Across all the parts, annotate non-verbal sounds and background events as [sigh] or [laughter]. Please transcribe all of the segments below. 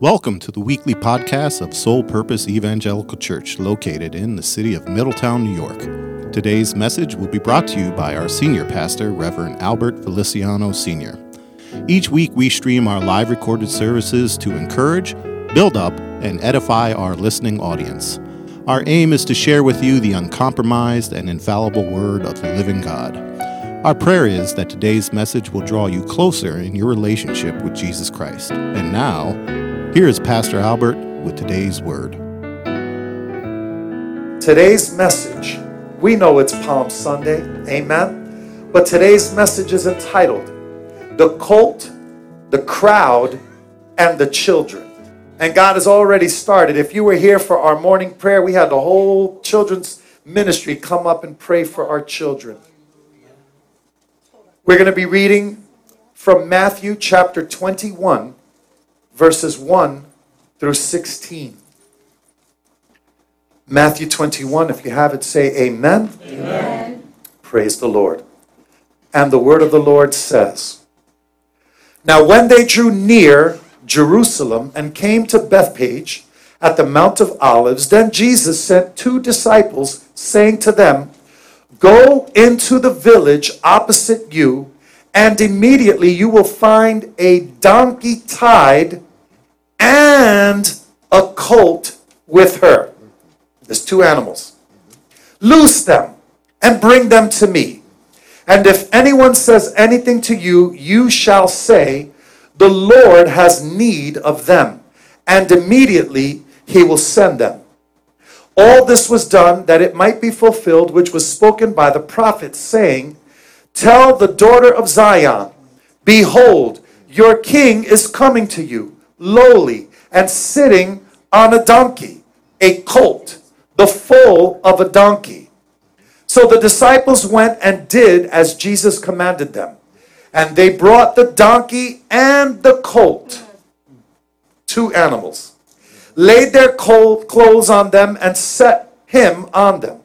Welcome to the weekly podcast of Soul Purpose Evangelical Church, located in the city of Middletown, New York. Today's message will be brought to you by our senior pastor, Reverend Albert Feliciano Sr. Each week, we stream our live recorded services to encourage, build up, and edify our listening audience. Our aim is to share with you the uncompromised and infallible Word of the living God. Our prayer is that today's message will draw you closer in your relationship with Jesus Christ. And now, here is Pastor Albert with today's word. Today's message, we know it's Palm Sunday, amen? But today's message is entitled The Colt, the Crowd, and the Children. And God has already started. If you were here for our morning prayer, we had the whole children's ministry come up and pray for our children. We're going to be reading from Matthew chapter 21, verses 1 through 16. Matthew 21, if you have it, say amen. Amen. Praise the Lord. And the word of the Lord says Now, when they drew near Jerusalem and came to Bethphage at the Mount of Olives, then Jesus sent two disciples, saying to them, Go into the village opposite you, and immediately you will find a donkey tied and a colt with her. There's two animals. Loose them and bring them to me. And if anyone says anything to you, you shall say, The Lord has need of them. And immediately he will send them. All this was done that it might be fulfilled, which was spoken by the prophet, saying, Tell the daughter of Zion, Behold, your king is coming to you, lowly and sitting on a donkey, a colt, the foal of a donkey. So the disciples went and did as Jesus commanded them. And they brought the donkey and the colt, two animals laid their clothes on them, and set him on them.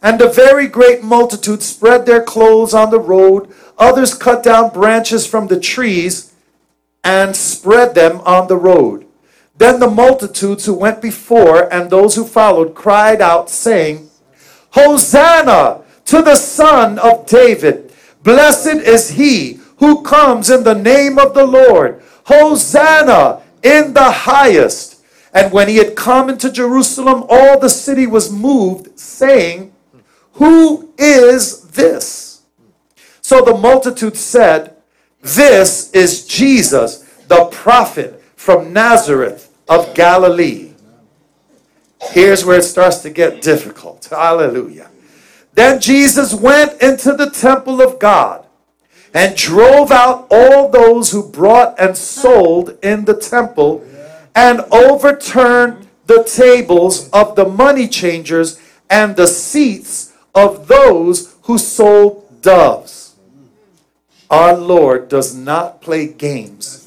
And a very great multitude spread their clothes on the road. Others cut down branches from the trees and spread them on the road. Then the multitudes who went before and those who followed cried out, saying, Hosanna to the Son of David! Blessed is he who comes in the name of the Lord! Hosanna in the highest! And when he had come into Jerusalem, all the city was moved, saying, Who is this? So the multitude said, This is Jesus, the prophet from Nazareth of Galilee. Here's where it starts to get difficult. Hallelujah. Then Jesus went into the temple of God and drove out all those who brought and sold in the temple and overturned the tables of the money changers and the seats of those who sold doves. Our Lord does not play games,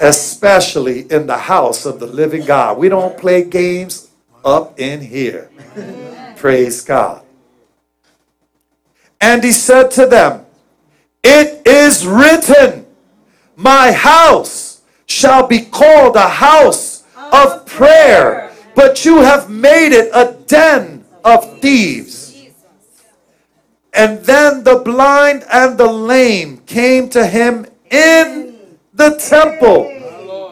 especially in the house of the living God. We don't play games up in here. Praise God. And he said to them, It is written, My house shall be called a house of prayer, but you have made it a den of thieves. And then the blind and the lame came to him in the temple,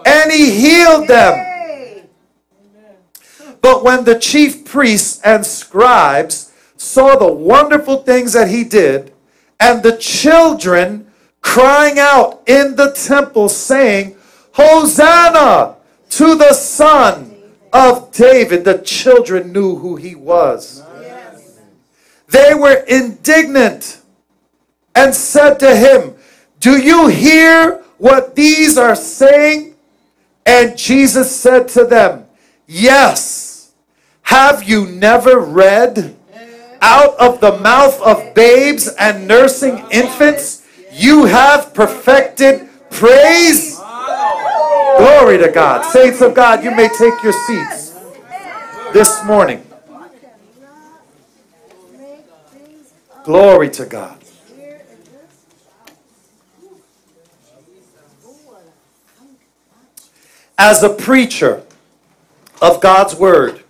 and he healed them. But when the chief priests and scribes saw the wonderful things that he did, and the children crying out in the temple, saying, Hosanna to the Son of David. The children knew who he was. They were indignant and said to him, Do you hear these are saying? And Jesus said to them, Yes. Have you never read? Out of the mouth of babes and nursing infants, you have perfected praise. Glory to God. Saints of God, you may take your seats this morning. Glory to God. As a preacher of God's Word,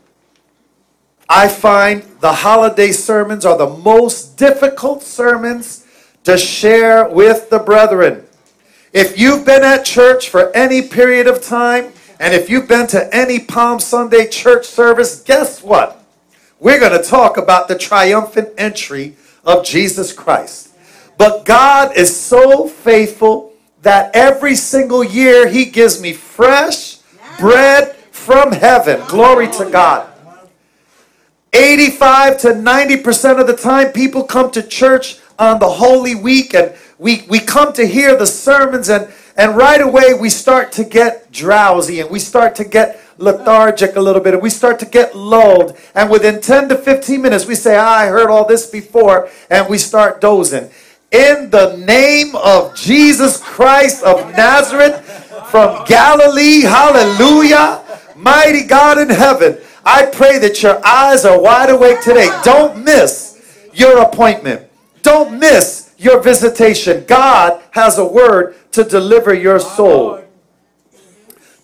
I find the holiday sermons are the most difficult sermons to share with the brethren. If you've been at church for any period of time, and if you've been to any Palm Sunday church service, guess what? We're going to talk about the triumphant entry of Jesus Christ. But God is so faithful that every single year He gives me fresh bread from heaven. Glory to God. 85 to 90% of the time, people come to church on the Holy Week and we, we come to hear the sermons, and, and right away we start to get drowsy and we start to get lethargic a little bit and we start to get lulled. And within 10 to 15 minutes, we say, I heard all this before, and we start dozing. In the name of Jesus Christ of Nazareth from Galilee, hallelujah, mighty God in heaven. I pray that your eyes are wide awake today. Don't miss your appointment. Don't miss your visitation. God has a word to deliver your soul.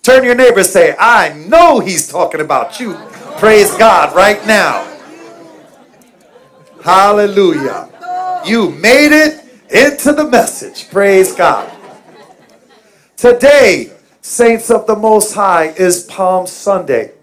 Turn your neighbor say, I know he's talking about you. Praise God right now. Hallelujah. You made it into the message. Praise God. Today, saints of the Most High, is Palm Sunday.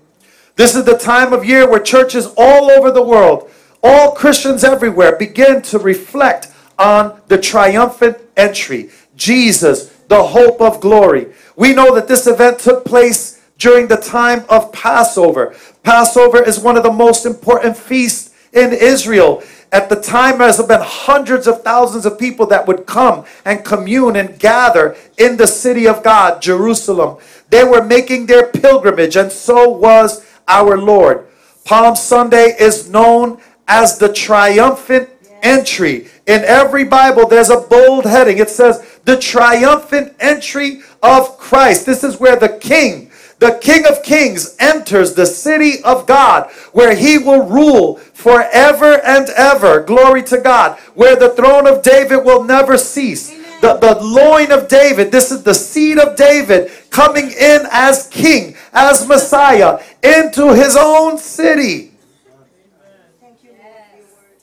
This is the time of year where churches all over the world, all Christians everywhere, begin to reflect on the triumphant entry. Jesus, the hope of glory. We know that this event took place during the time of Passover. Passover is one of the most important feasts in Israel. At the time, there have been hundreds of thousands of people that would come and commune and gather in the city of God, Jerusalem. They were making their pilgrimage, and so was our Lord. Palm Sunday is known as the triumphant entry. In every Bible, there's a bold heading. It says, the triumphant entry of Christ. This is where the King, the King of Kings, enters the city of God, where he will rule forever and ever. Glory to God. Where the throne of David will never cease. The, the loin of David, this is the seed of David coming in as king, as Messiah, into his own city.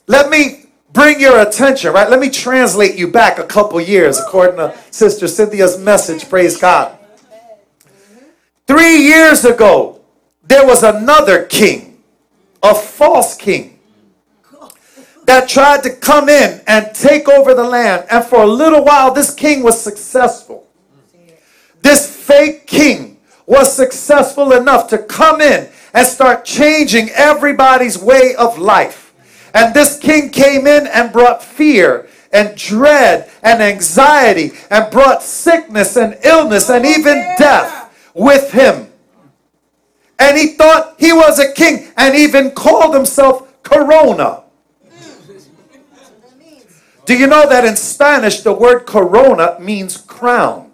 Let me bring your attention, right? Let me translate you back a couple years according to Sister Cynthia's message. Praise God. Three years ago, there was another king, a false king, that tried to come in and take over the land. And for a little while, this king was successful. This fake king was successful enough to come in and start changing everybody's way of life. And this king came in and brought fear and dread and anxiety and brought sickness and illness and even death with him. And he thought he was a king and even called himself Corona. Do you know that in Spanish the word corona means crown?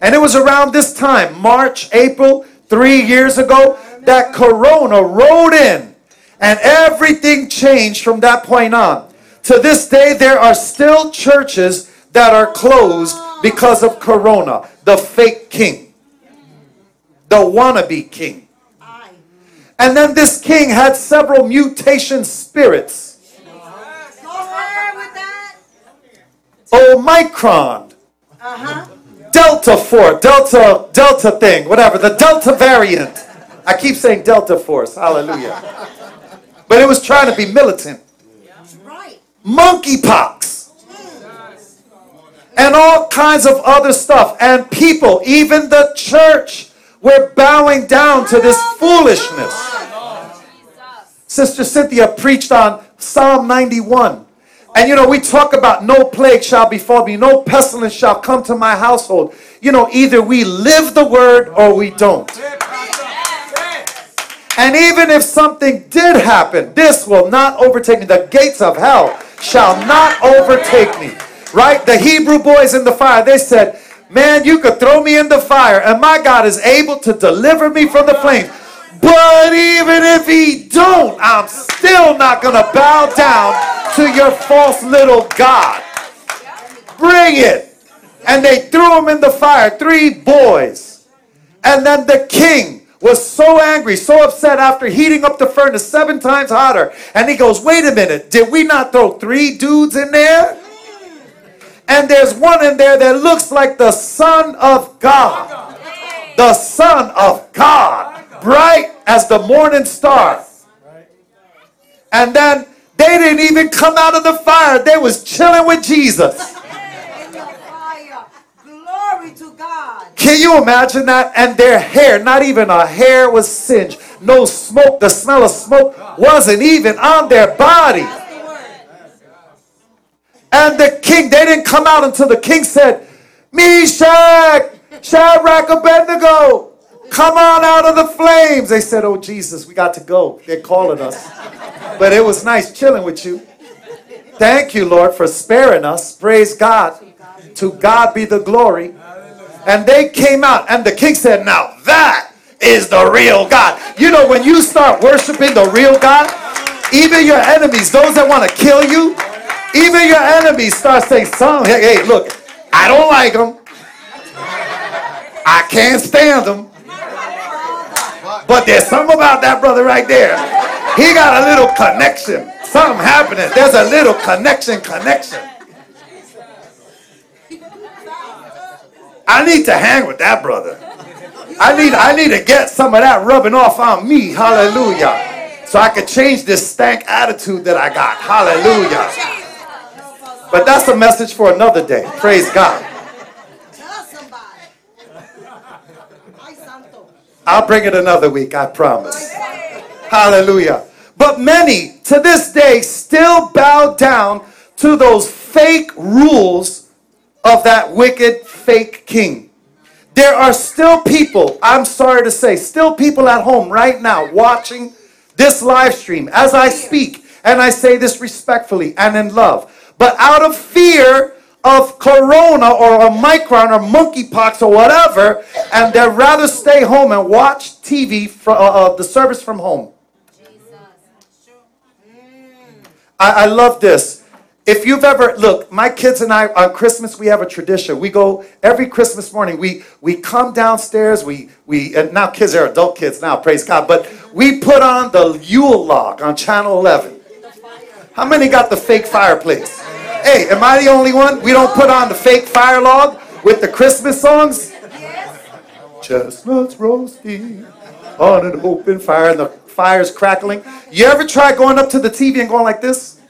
And it was around this time, March, April, three years ago, that Corona rode in and everything changed from that point on. To this day, there are still churches that are closed because of Corona, the fake king, the wannabe king. And then this king had several mutation spirits. Omicron. Uh-huh. Delta Force, Delta, Delta thing, whatever, the Delta variant. I keep saying Delta Force, hallelujah. But it was trying to be militant. Right. Monkeypox. And all kinds of other stuff. And people, even the church, were bowing down to this foolishness. Sister Cynthia preached on Psalm 91. And you know, we talk about no plague shall befall me, no pestilence shall come to my household. You know, either we live the word or we don't. And even if something did happen, this will not overtake me. The gates of hell shall not overtake me. Right? The Hebrew boys in the fire, they said, Man, you could throw me in the fire, and my God is able to deliver me from the flames. But even if he don't, I'm still not going to bow down to your false little God. Bring it. And they threw him in the fire, three boys. And then the king was so angry, so upset after heating up the furnace seven times hotter. And he goes, Wait a minute, did we not throw three dudes in there? And there's one in there that looks like the Son of God. The Son of God, bright as the morning star. And then they didn't even come out of the fire. They was chilling with Jesus. Glory to God. Can you imagine that? And their hair, not even a hair was singed. No smoke, the smell of smoke wasn't even on their body. And the king, they didn't come out until the king said, Meshach, Shadrach, Abednego, come on out of the flames. They said, Oh, Jesus, we got to go. They're calling us. But it was nice chilling with you. Thank you, Lord, for sparing us. Praise God. To God be the glory. And they came out, and the king said, Now that is the real God. You know, when you start worshiping the real God, even your enemies, those that want to kill you, even your enemies start saying, Son, hey, hey, look, I don't like them. I can't stand them. But there's something about that brother right there. He got a little connection. Something happening. There's a little connection, connection. I need to hang with that brother. I need, I need to get some of that rubbing off on me. Hallelujah. So I could change this stank attitude that I got. Hallelujah. But that's a message for another day. Praise God. Tell somebody. Ay, santo. I'll bring it another week, I promise. Hallelujah. But many to this day still bow down to those fake rules of that wicked fake king. There are still people, I'm sorry to say, still people at home right now watching this live stream as I speak. And I say this respectfully and in love. But out of fear of corona or Omicron or monkeypox or whatever, and they'd rather stay home and watch TV from uh, uh, the service from home. I, I love this. If you've ever look, my kids and I on Christmas we have a tradition. We go every Christmas morning. We we come downstairs. We we and now kids are adult kids now. Praise God. But we put on the Yule log on Channel 11. How many got the fake fireplace? Hey, am I the only one? We don't put on the fake fire log with the Christmas songs. Chestnuts roasting on an open fire and the fire's crackling. You ever try going up to the TV and going like this?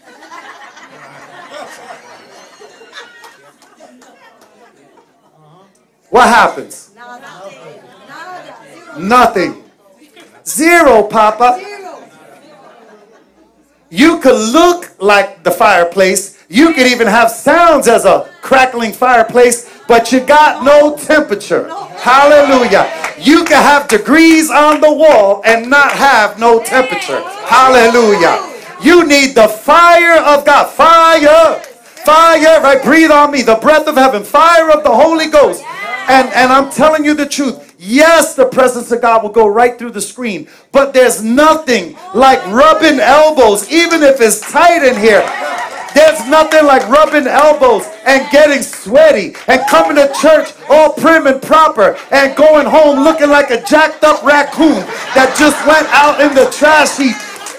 What happens? Nothing. Zero, Papa. Zero. You could look like the fireplace. You could even have sounds as a crackling fireplace, but you got no temperature. Hallelujah. You can have degrees on the wall and not have no temperature. Hallelujah. You need the fire of God. Fire. Fire. Right? Breathe on me. The breath of heaven. Fire of the Holy Ghost. And, and I'm telling you the truth. Yes, the presence of God will go right through the screen, but there's nothing like rubbing elbows, even if it's tight in here. There's nothing like rubbing elbows and getting sweaty and coming to church all prim and proper and going home looking like a jacked up raccoon that just went out in the trash heap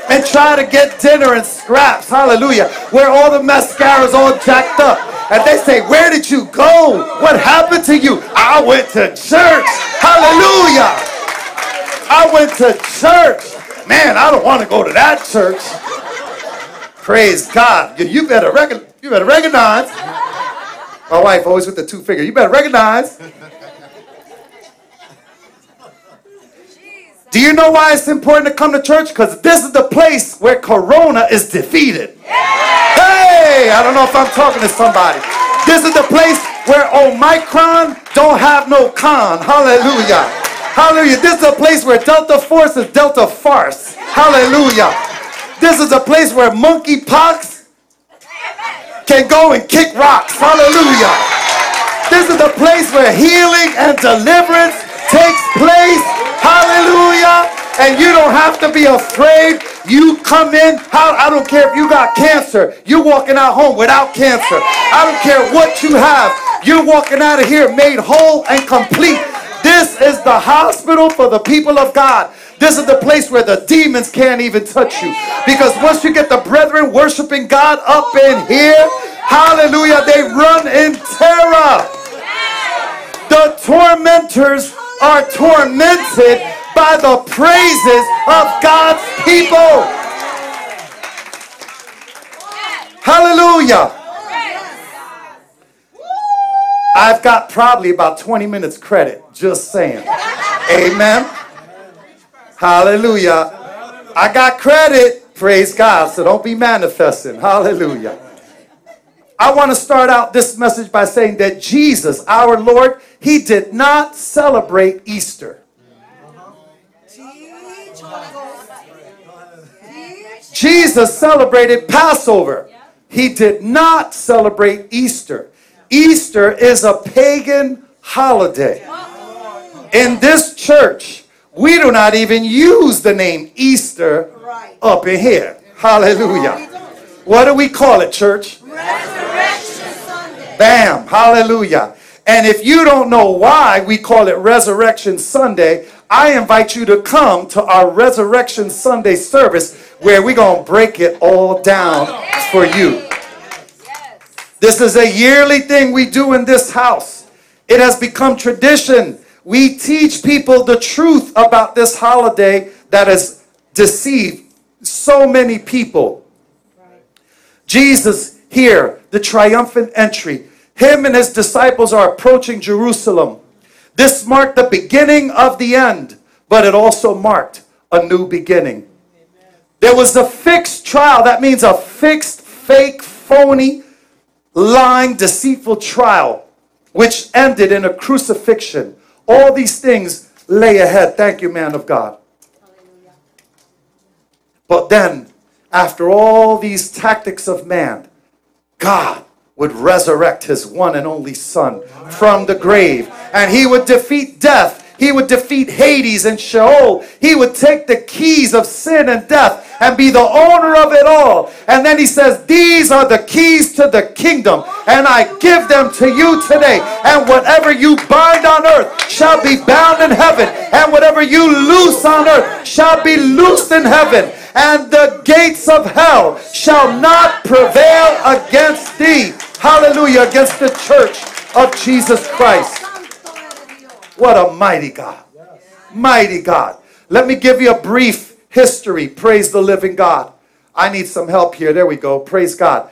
and try to get dinner and scraps. Hallelujah. Where all the mascara's all jacked up. And they say, Where did you go? What happened to you? I went to church. Hallelujah. I went to church. Man, I don't want to go to that church. Praise God. You, you better recognize. You better recognize. My wife always with the two finger. You better recognize. Do you know why it's important to come to church? Because this is the place where Corona is defeated. Hey, I don't know if I'm talking to somebody. This is the place where Omicron don't have no con. Hallelujah. Hallelujah. This is a place where Delta Force is Delta Farce. Hallelujah. This is a place where monkeypox can go and kick rocks. Hallelujah. This is the place where healing and deliverance takes place. Hallelujah. And you don't have to be afraid. You come in. I don't care if you got cancer. You're walking out home without cancer. I don't care what you have. You're walking out of here made whole and complete. This is the hospital for the people of God. This is the place where the demons can't even touch you. Because once you get the brethren worshiping God up in here, hallelujah, they run in terror. The tormentors are tormented by the praises of God's people. Hallelujah. I've got probably about 20 minutes credit, just saying. Amen. Hallelujah. I got credit, praise God, so don't be manifesting. Hallelujah. I want to start out this message by saying that Jesus, our Lord, he did not celebrate Easter. Jesus celebrated Passover. He did not celebrate Easter. Easter is a pagan holiday. In this church, we do not even use the name Easter Right. up in here. Hallelujah. What do we call it, church? Resurrection Sunday. Bam. Hallelujah. And if you don't know why we call it Resurrection Sunday, I invite you to come to our Resurrection Sunday service where we're going to break it all down for you. This is a yearly thing we do in this house. It has become tradition. We teach people the truth about this holiday that has deceived so many people. Jesus here, the triumphant entry. Him and his disciples are approaching Jerusalem. This marked the beginning of the end, but it also marked a new beginning. There was a fixed trial. That means a fixed, fake, phony, lying, deceitful trial, which ended in a crucifixion. All these things lay ahead. Thank you, man of God. But then, after all these tactics of man, God would resurrect his one and only Son from the grave, and he would defeat death. He would defeat Hades and Sheol. He would take the keys of sin and death and be the owner of it all. And then he says, These are the keys to the kingdom, and I give them to you today. And whatever you bind on earth shall be bound in heaven, and whatever you loose on earth shall be loosed in heaven. And the gates of hell shall not prevail against thee. Hallelujah, against the church of Jesus Christ. What a mighty God. Mighty God. Let me give you a brief history. Praise the living God. I need some help here. There we go. Praise God.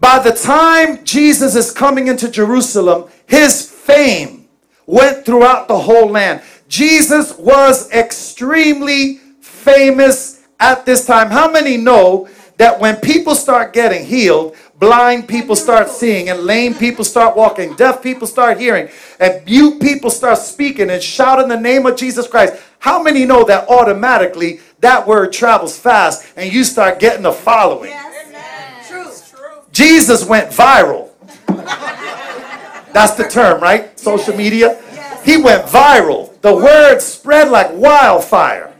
By the time Jesus is coming into Jerusalem, his fame went throughout the whole land. Jesus was extremely famous at this time. How many know that when people start getting healed, blind people start seeing, and lame people start walking, deaf people start hearing, and mute people start speaking and shouting the name of Jesus Christ? How many know that automatically that word travels fast and you start getting a following? Yes. Truth. Jesus went viral. That's the term, right? Social media. He went viral. The word spread like wildfire.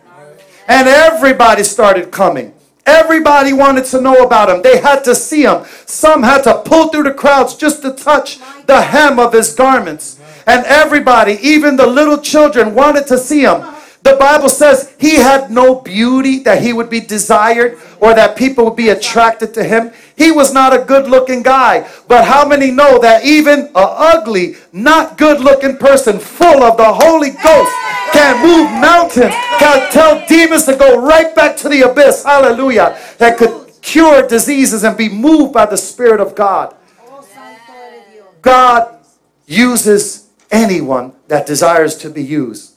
And everybody started coming. Everybody wanted to know about him. They had to see him. Some had to pull through the crowds just to touch the hem of his garments. And everybody, even the little children, wanted to see him. The Bible says he had no beauty that he would be desired or that people would be attracted to him. He was not a good looking guy. But how many know that even a ugly, not good looking person full of the Holy Ghost can move mountains, can tell demons to go right back to the abyss? Hallelujah. That could cure diseases and be moved by the Spirit of God. God uses anyone that desires to be used.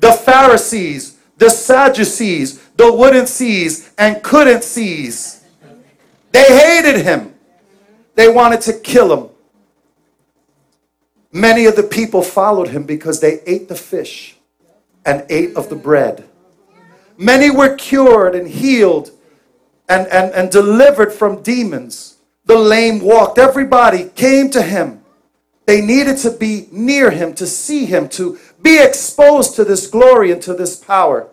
The Pharisees, the Sadducees, the wouldn't sees and couldn't sees. They hated him. They wanted to kill him. Many of the people followed him because they ate the fish and ate of the bread. Many were cured and healed and, and, and delivered from demons. The lame walked. Everybody came to him. They needed to be near him, to see him, to be exposed to this glory and to this power.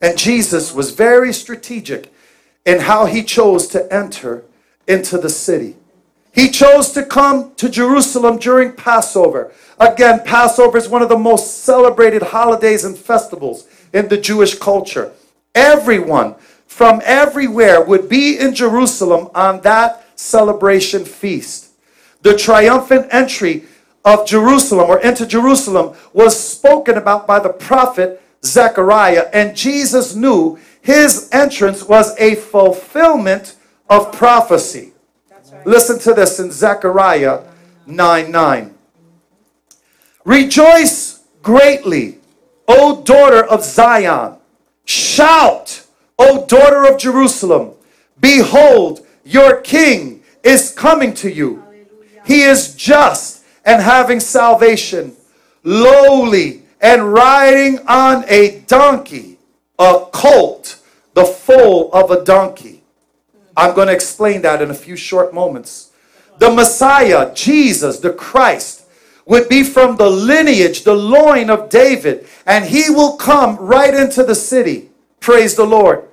And Jesus was very strategic in how he chose to enter into the city. He chose to come to Jerusalem during Passover. Again, Passover is one of the most celebrated holidays and festivals in the Jewish culture. Everyone from everywhere would be in Jerusalem on that celebration feast. The triumphant entry of Jerusalem or into Jerusalem was spoken about by the prophet Zechariah, and Jesus knew his entrance was a fulfillment of prophecy. Listen to this in Zechariah 9 9. Rejoice greatly, O daughter of Zion. Shout, O daughter of Jerusalem. Behold, your king is coming to you. He is just and having salvation, lowly and riding on a donkey, a colt, the foal of a donkey. I'm going to explain that in a few short moments. The Messiah, Jesus, the Christ, would be from the lineage, the loin of David, and he will come right into the city. Praise the Lord.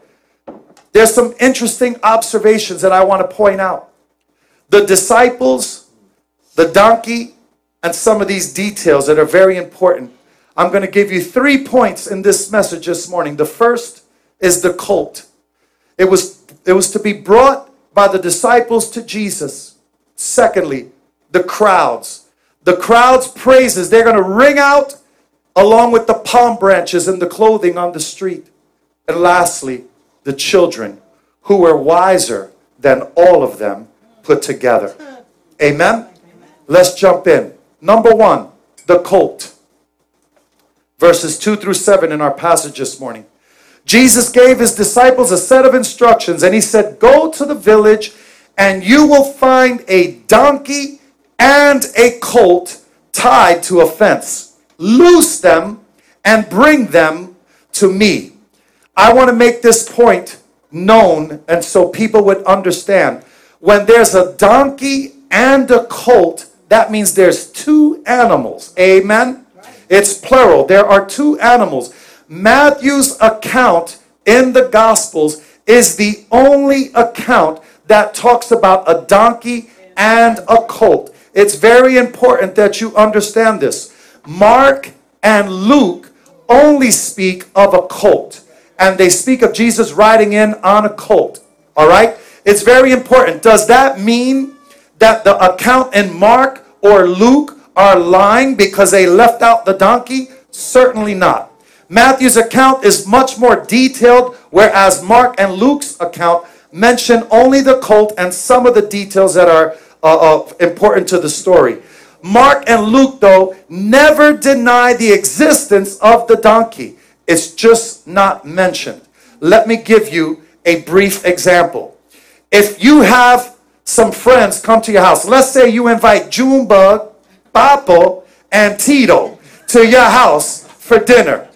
There's some interesting observations that I want to point out. The disciples, the donkey, and some of these details that are very important. I'm going to give you three points in this message this morning. The first is the colt. It was, it was to be brought by the disciples to Jesus. Secondly, the crowds. The crowd's praises, they're going to ring out along with the palm branches and the clothing on the street. And lastly, the children who were wiser than all of them put together. Amen? Let's jump in. Number one, the colt. Verses 2 through 7 in our passage this morning. Jesus gave his disciples a set of instructions and he said, Go to the village and you will find a donkey and a colt tied to a fence. Loose them and bring them to me. I want to make this point known and so people would understand. When there's a donkey and a colt, that means there's two animals. Amen? It's plural. There are two animals. Matthew's account in the Gospels is the only account that talks about a donkey and a colt. It's very important that you understand this. Mark and Luke only speak of a colt, and they speak of Jesus riding in on a colt. All right? It's very important. Does that mean that the account in Mark or Luke are lying because they left out the donkey? Certainly not. Matthew's account is much more detailed, whereas Mark and Luke's account mention only the colt and some of the details that are uh, uh, important to the story. Mark and Luke, though, never deny the existence of the donkey. It's just not mentioned. Let me give you a brief example. If you have some friends come to your house, let's say you invite Junebug, Papo, and Tito to your house for dinner,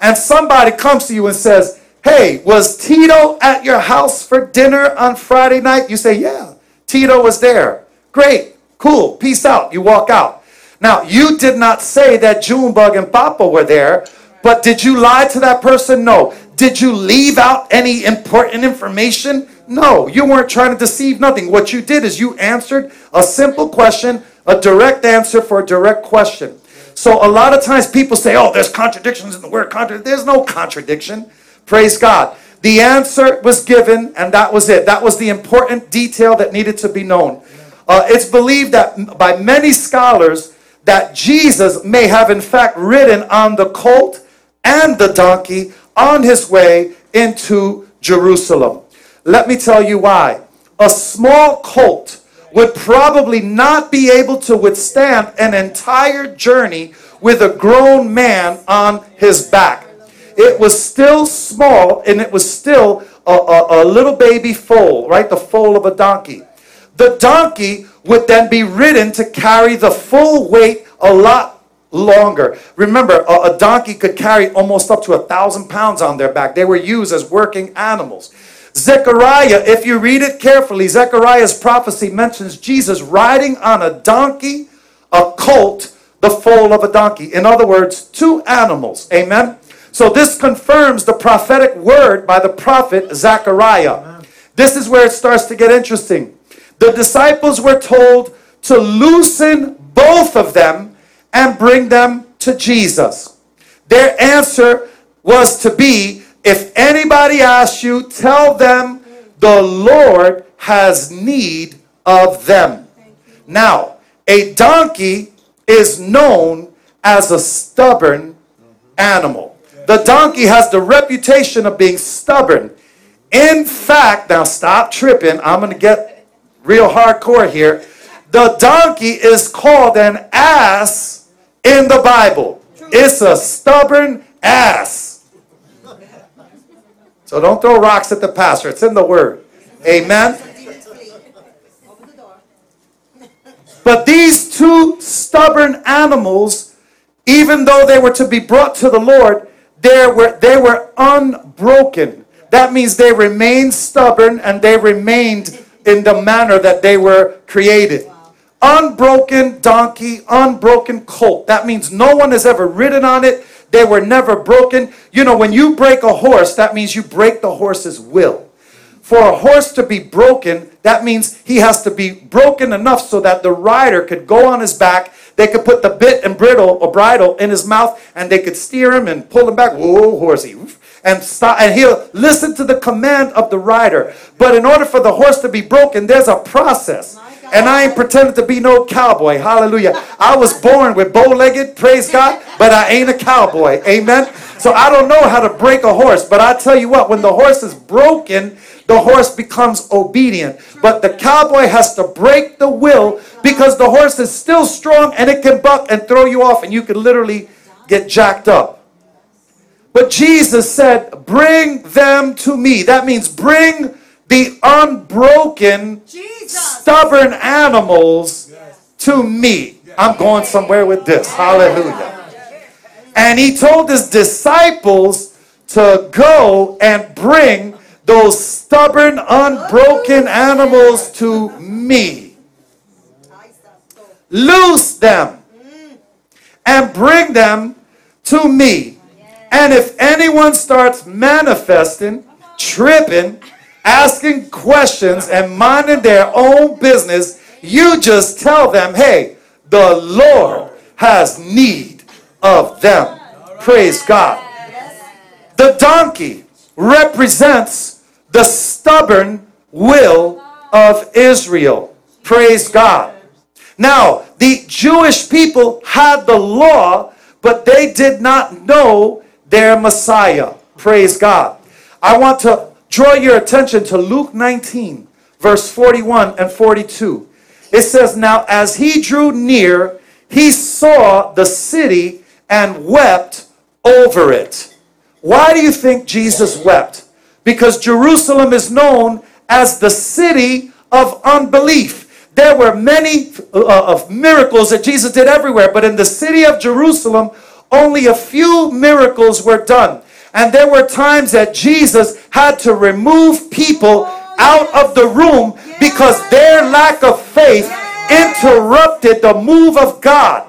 and somebody comes to you and says, Hey, was Tito at your house for dinner on Friday night? You say, Yeah, Tito was there. Great, cool, peace out. You walk out. Now, you did not say that Junebug and Papo were there, but did you lie to that person? No. Did you leave out any important information? No. You weren't trying to deceive nothing. What you did is you answered a simple question, a direct answer for a direct question. So a lot of times people say, oh, there's contradictions in the word contradiction. There's no contradiction. Praise God. The answer was given, and that was it. That was the important detail that needed to be known. Uh, it's believed that by many scholars that Jesus may have in fact ridden on the colt and the donkey on his way into Jerusalem. Let me tell you why. A small colt would probably not be able to withstand an entire journey with a grown man on his back. It was still small and it was still a, a, a little baby foal, right? The foal of a donkey. The donkey would then be ridden to carry the full weight a lot longer. Remember, a, a donkey could carry almost up to a thousand pounds on their back. They were used as working animals. Zechariah, if you read it carefully, Zechariah's prophecy mentions Jesus riding on a donkey, a colt, the foal of a donkey. In other words, two animals. Amen. So this confirms the prophetic word by the prophet Zechariah. This is where it starts to get interesting. the disciples were told to loosen both of them and bring them to Jesus. Their answer was to be if anybody asks you, tell them the Lord has need of them. Now, a donkey is known as a stubborn animal. The donkey has the reputation of being stubborn. In fact, now stop tripping. I'm going to get real hardcore here. The donkey is called an ass in the Bible. It's a stubborn ass. So don't throw rocks at the pastor. It's in the word. Amen. But these two stubborn animals, even though they were to be brought to the Lord, they were, they were unbroken. That means they remained stubborn and they remained in the manner that they were created. Unbroken donkey, unbroken colt. That means no one has ever ridden on it. They were never broken. You know, when you break a horse, that means you break the horse's will. For a horse to be broken, that means he has to be broken enough so that the rider could go on his back. They could put the bit and bridle or bridle in his mouth, and they could steer him and pull him back. Whoa, horsey! And stop, and he'll listen to the command of the rider. But in order for the horse to be broken, there's a process. And I ain't pretending to be no cowboy. Hallelujah. I was born with bow-legged, praise God, but I ain't a cowboy. Amen. So I don't know how to break a horse, but I tell you what, when the horse is broken, the horse becomes obedient. But the cowboy has to break the will because the horse is still strong and it can buck and throw you off and you can literally get jacked up. But Jesus said, Bring them to me. That means bring the unbroken, Jesus. stubborn animals to me. I'm going somewhere with this. Hallelujah. And he told his disciples to go and bring those stubborn, unbroken animals to me. Loose them and bring them to me. And if anyone starts manifesting, tripping, asking questions, and minding their own business, you just tell them, hey, the Lord has need of them. Praise God. The donkey represents the stubborn will of Israel. Praise God. Now, the Jewish people had the law, but they did not know their Messiah. Praise God. I want to draw your attention to Luke 19, verse 41 and 42. It says, Now as he drew near, he saw the city and wept over it. Why do you think Jesus wept? Because Jerusalem is known as the city of unbelief. There were many uh, of miracles that Jesus did everywhere, but in the city of Jerusalem, only a few miracles were done. And there were times that Jesus had to remove people out of the room because their lack of faith interrupted the move of God.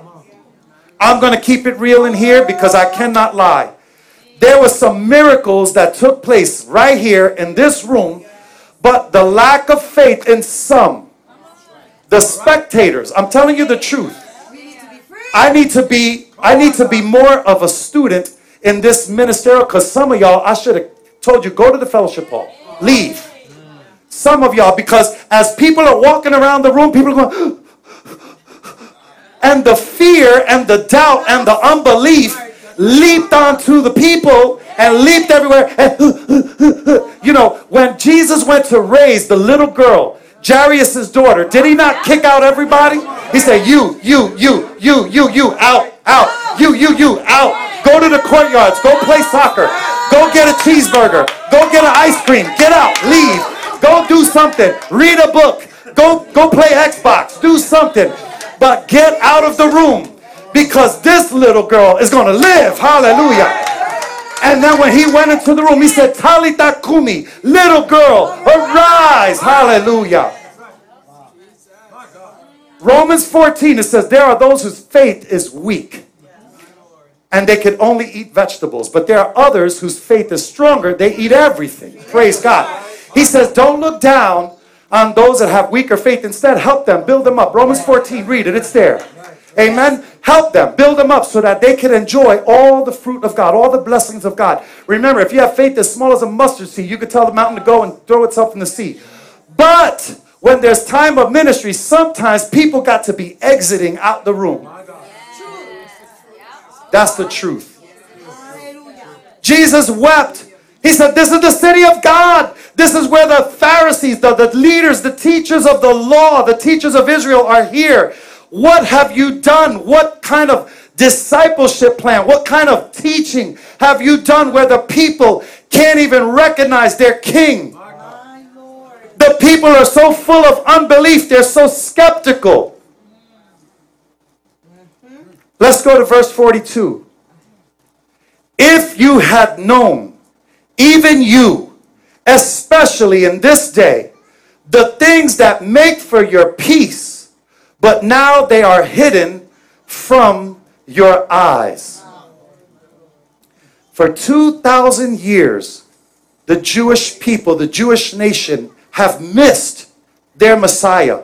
I'm going to keep it real in here because I cannot lie. There were some miracles that took place right here in this room, but the lack of faith in some, the spectators, I'm telling you the truth. I need to be I need to be more of a student in this ministerial because some of y'all I should have told you go to the fellowship hall. Leave. Some of y'all because as people are walking around the room people are going and the fear and the doubt and the unbelief leaped onto the people and leaped everywhere. And [laughs] you know, when Jesus went to raise the little girl, Jairus' daughter, did he not kick out everybody? He said, You, you, you, you, you, you, out, out, you, you, you, out. Go to the courtyards, go play soccer, go get a cheeseburger, go get an ice cream, get out, leave, go do something, read a book, go, go play Xbox, do something. But get out of the room because this little girl is going to live. Hallelujah. And then when he went into the room, he said, Talitha Cumi, little girl, arise. Hallelujah. Romans 14, it says, There are those whose faith is weak and they can only eat vegetables. But there are others whose faith is stronger. They eat everything. Praise God. He says, Don't look down on those that have weaker faith. Instead, help them, build them up. Romans 14, read it, it's there. Amen. Help them, build them up so that they can enjoy all the fruit of God, all the blessings of God. Remember, if you have faith as small as a mustard seed, you could tell the mountain to go and throw itself in the sea. But when there's time of ministry, sometimes people got to be exiting out the room. That's the truth. Jesus wept. He said, This is the city of God. This is where the Pharisees, the, the leaders, the teachers of the law, the teachers of Israel are here. What have you done? What kind of discipleship plan? What kind of teaching have you done where the people can't even recognize their king? The people are so full of unbelief, they're so skeptical. Let's go to verse 42. If you had known, even you, especially in this day, the things that make for your peace, but now they are hidden from your eyes. For 2,000 years, the Jewish people, the Jewish nation, have missed their Messiah.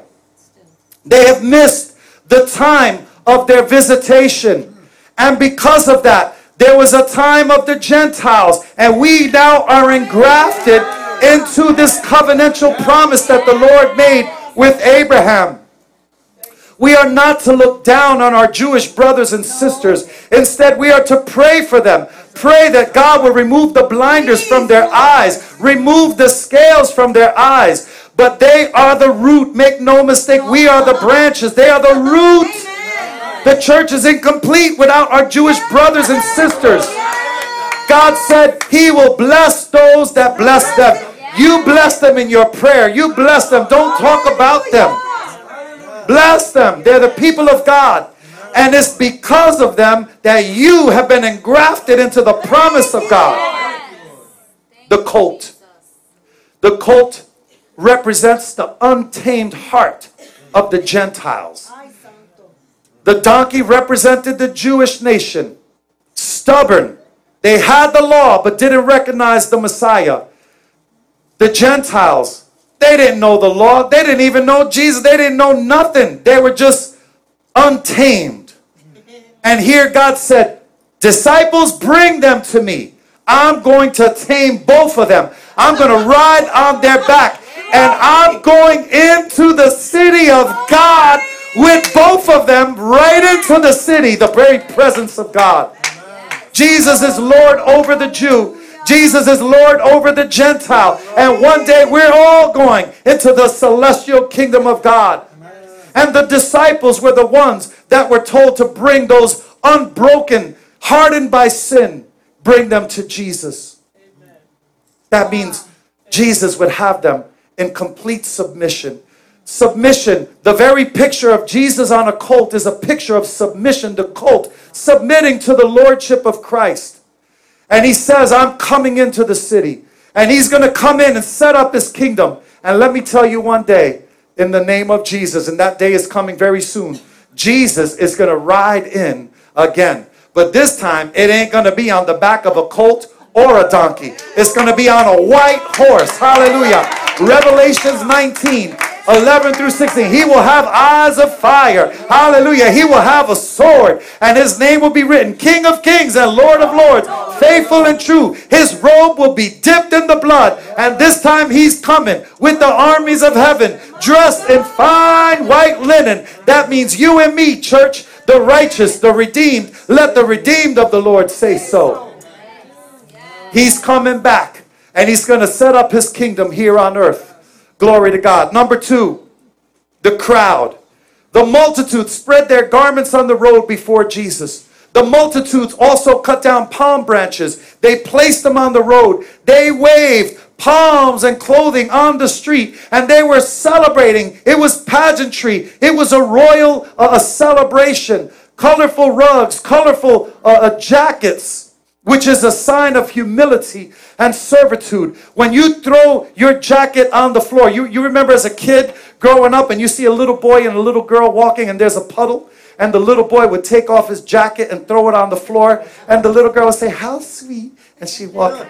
They have missed the time of their visitation. And because of that, there was a time of the Gentiles, and we now are engrafted into this covenantal promise that the Lord made with Abraham. We are not to look down on our Jewish brothers and sisters. Instead, we are to pray for them. Pray that God will remove the blinders from their eyes, remove the scales from their eyes. But they are the root. Make no mistake, we are the branches. They are the root. The church is incomplete without our Jewish brothers and sisters. God said He will bless those that bless them. You bless them in your prayer. You bless them. Don't talk about them. Bless them. They're the people of God. And it's because of them that you have been engrafted into the promise of God. The colt. The colt represents the untamed heart of the Gentiles. The donkey represented the Jewish nation. Stubborn. They had the law but didn't recognize the Messiah. The Gentiles, they didn't know the law. They didn't even know Jesus. They didn't know nothing. They were just untamed. And here God said, Disciples, bring them to me. I'm going to tame both of them. I'm going to ride on their back. And I'm going into the city of God with both of them right into the city, the very presence of God. Jesus is Lord over the Jew. Jesus is Lord over the Gentile. And one day we're all going into the celestial kingdom of God. And the disciples were the ones that were told to bring those unbroken, hardened by sin, bring them to Jesus. That means Jesus would have them in complete submission. Submission, the very picture of Jesus on a colt is a picture of submission, the colt submitting to the lordship of Christ. And he says, I'm coming into the city. And he's going to come in and set up his kingdom. And let me tell you one day, in the name of Jesus, and that day is coming very soon, Jesus is going to ride in again. But this time, it ain't going to be on the back of a colt or a donkey. It's going to be on a white horse. Hallelujah. Revelations 19. 11 through 16. He will have eyes of fire. Hallelujah. He will have a sword, and his name will be written King of Kings and Lord of Lords, faithful and true. His robe will be dipped in the blood, and this time he's coming with the armies of heaven, dressed in fine white linen. That means you and me, church, the righteous, the redeemed. Let the redeemed of the Lord say so. He's coming back, and he's going to set up his kingdom here on earth. Glory to God. Number two, the crowd. The multitude spread their garments on the road before Jesus. The multitudes also cut down palm branches. They placed them on the road. They waved palms and clothing on the street and they were celebrating. It was pageantry. It was a royal uh, a celebration. Colorful rugs, colorful uh, uh, jackets which is a sign of humility and servitude. When you throw your jacket on the floor, you, you remember as a kid growing up and you see a little boy and a little girl walking and there's a puddle and the little boy would take off his jacket and throw it on the floor and the little girl would say, how sweet, and she walk,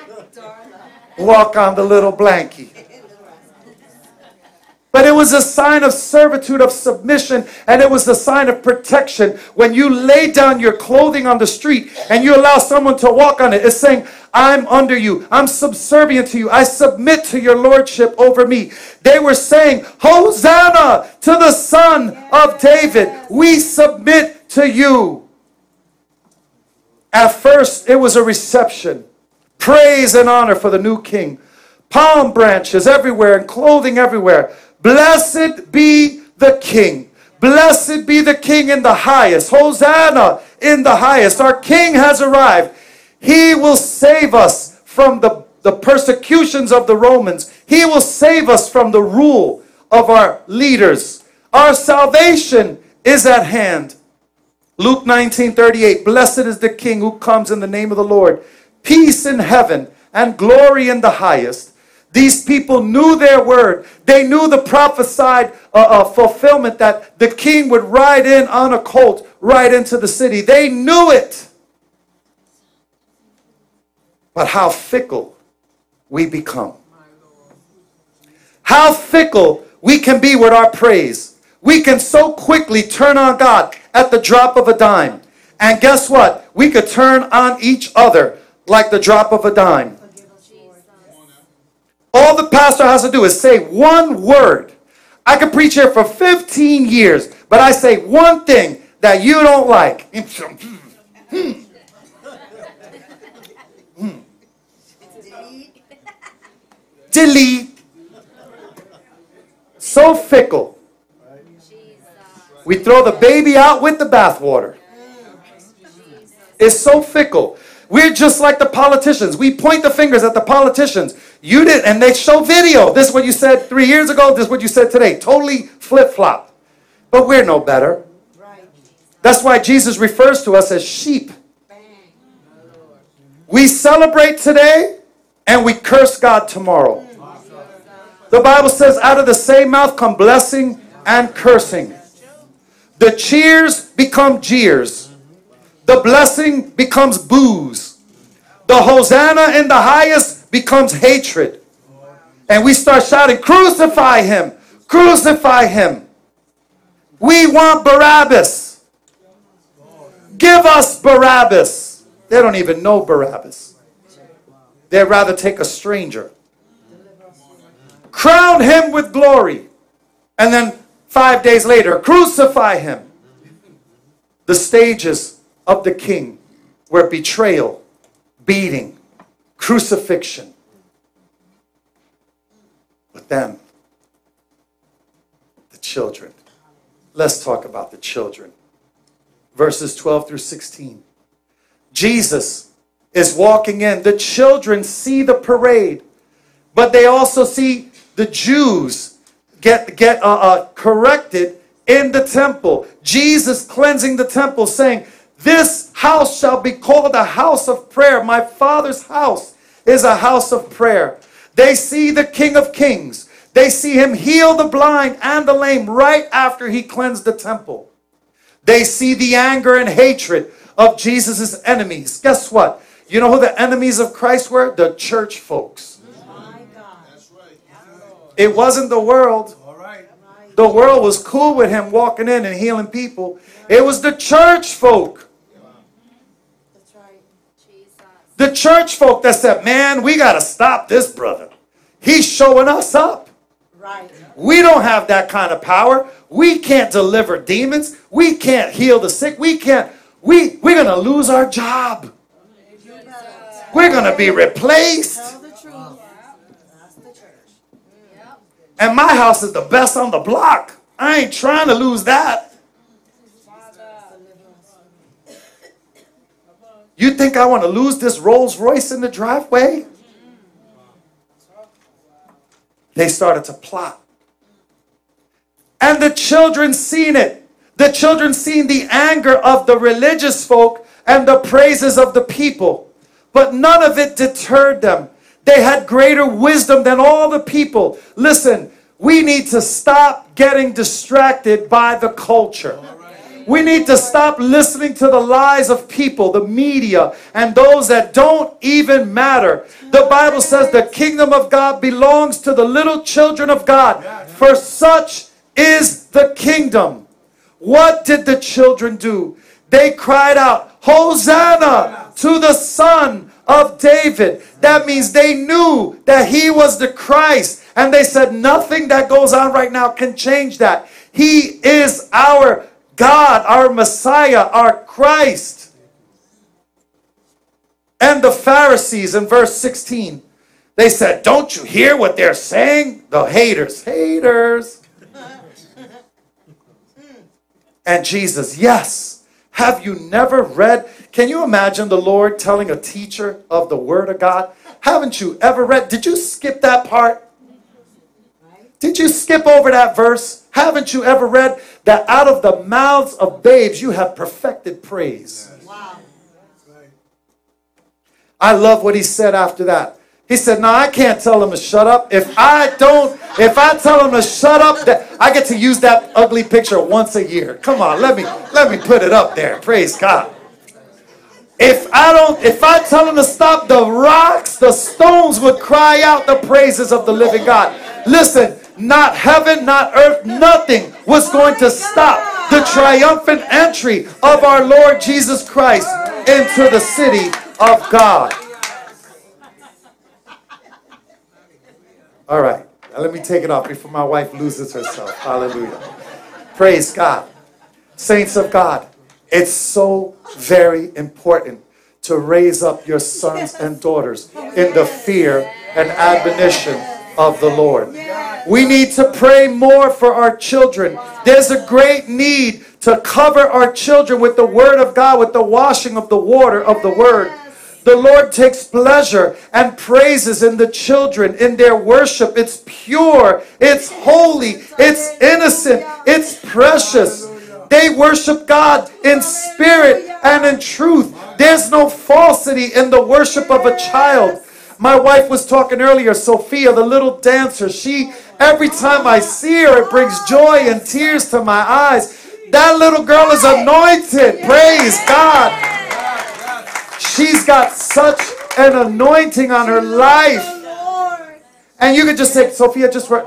walk on the little blankie. But it was a sign of servitude, of submission, and it was a sign of protection. When you lay down your clothing on the street and you allow someone to walk on it, it's saying, I'm under you. I'm subservient to you. I submit to your lordship over me. They were saying, Hosanna to the Son of David. We submit to you. At first, it was a reception. Praise and honor for the new king. Palm branches everywhere and clothing everywhere. Blessed be the King. Blessed be the King in the highest. Hosanna in the highest. Our King has arrived. He will save us from the, the persecutions of the Romans. He will save us from the rule of our leaders. Our salvation is at hand. Luke 19 38. Blessed is the King who comes in the name of the Lord. Peace in heaven and glory in the highest. These people knew their word. They knew the prophesied uh, uh, fulfillment that the king would ride in on a colt right into the city. They knew it. But how fickle we become. How fickle we can be with our praise. We can so quickly turn on God at the drop of a dime. And guess what? We could turn on each other like the drop of a dime. All the pastor has to do is say one word. I could preach here for 15 years, but I say one thing that you don't like. [laughs] Hmm. Hmm. Delete. So fickle. We throw the baby out with the bathwater. It's so fickle. We're just like the politicians. We point the fingers at the politicians. You did, and they show video. This is what you said three years ago. This is what you said today. Totally flip flop. But we're no better. That's why Jesus refers to us as sheep. We celebrate today and we curse God tomorrow. The Bible says, out of the same mouth come blessing and cursing. The cheers become jeers. The blessing becomes boos. The Hosanna in the highest becomes hatred. And we start shouting, Crucify him! Crucify him! We want Barabbas. Give us Barabbas. They don't even know Barabbas. They'd rather take a stranger. Crown him with glory. And then five days later, crucify him. The stages of the king were betrayal, beating, crucifixion. But then, the children. Let's talk about the children. Verses 12 through 16. Jesus is walking in. The children see the parade, but they also see the Jews get, get uh, uh, corrected in the temple. Jesus cleansing the temple, saying, This house shall be called a house of prayer. My Father's house is a house of prayer. They see the King of Kings. They see him heal the blind and the lame right after he cleansed the temple. They see the anger and hatred of Jesus' enemies. Guess what? You know who the enemies of Christ were? The church folks. It wasn't the world. The world was cool with him walking in and healing people. It was the church folk. The church folk that said, man, we got to stop this brother. He's showing us up. Right. We don't have that kind of power. We can't deliver demons. We can't heal the sick. We can't. We, we're going to lose our job. We're going to be replaced. Tell the truth. That's the church. And my house is the best on the block. I ain't trying to lose that. You think I want to lose this Rolls Royce in the driveway? They started to plot. And the children seen it. The children seen the anger of the religious folk and the praises of the people. But none of it deterred them. They had greater wisdom than all the people. Listen, we need to stop getting distracted by the culture. We need to stop listening to the lies of people, the media, and those that don't even matter. The Bible says the kingdom of God belongs to the little children of God, for such is the kingdom. What did the children do? They cried out, Hosanna to the Son of David. That means they knew that he was the Christ. And they said, nothing that goes on right now can change that. He is our God, our Messiah, our Christ. And the Pharisees in verse 16, they said, Don't you hear what they're saying? The haters, haters. and Jesus, yes. Have you never read? Can you imagine the Lord telling a teacher of the Word of God? Haven't you ever read? Did you skip that part? Did you skip over that verse? Haven't you ever read that out of the mouths of babes you have perfected praise? I love what he said after that. He said, "No, I can't tell him to shut up. If I don't, if I tell him to shut up, that I get to use that ugly picture once a year. Come on, let me let me put it up there. Praise God. If I don't, if I tell him to stop, the rocks, the stones would cry out the praises of the living God. Listen, not heaven, not earth, nothing was going to stop the triumphant entry of our Lord Jesus Christ into the city of God. All right, now let me take it off before my wife loses herself. Hallelujah. Praise God. Saints of God, it's so very important to raise up your sons and daughters in the fear and admonition of the Lord. We need to pray more for our children. There's a great need to cover our children with the Word of God, with the washing of the water of the Word. The Lord takes pleasure and praises in the children, in their worship. It's pure, it's holy, it's innocent, it's precious. They worship God in spirit and in truth. There's no falsity in the worship of a child. My wife was talking earlier, Sophia, the little dancer. She, every time I see her, it brings joy and tears to my eyes. That little girl is anointed. Praise God. She's got such an anointing on her life. And you could just say, Sophia, just re-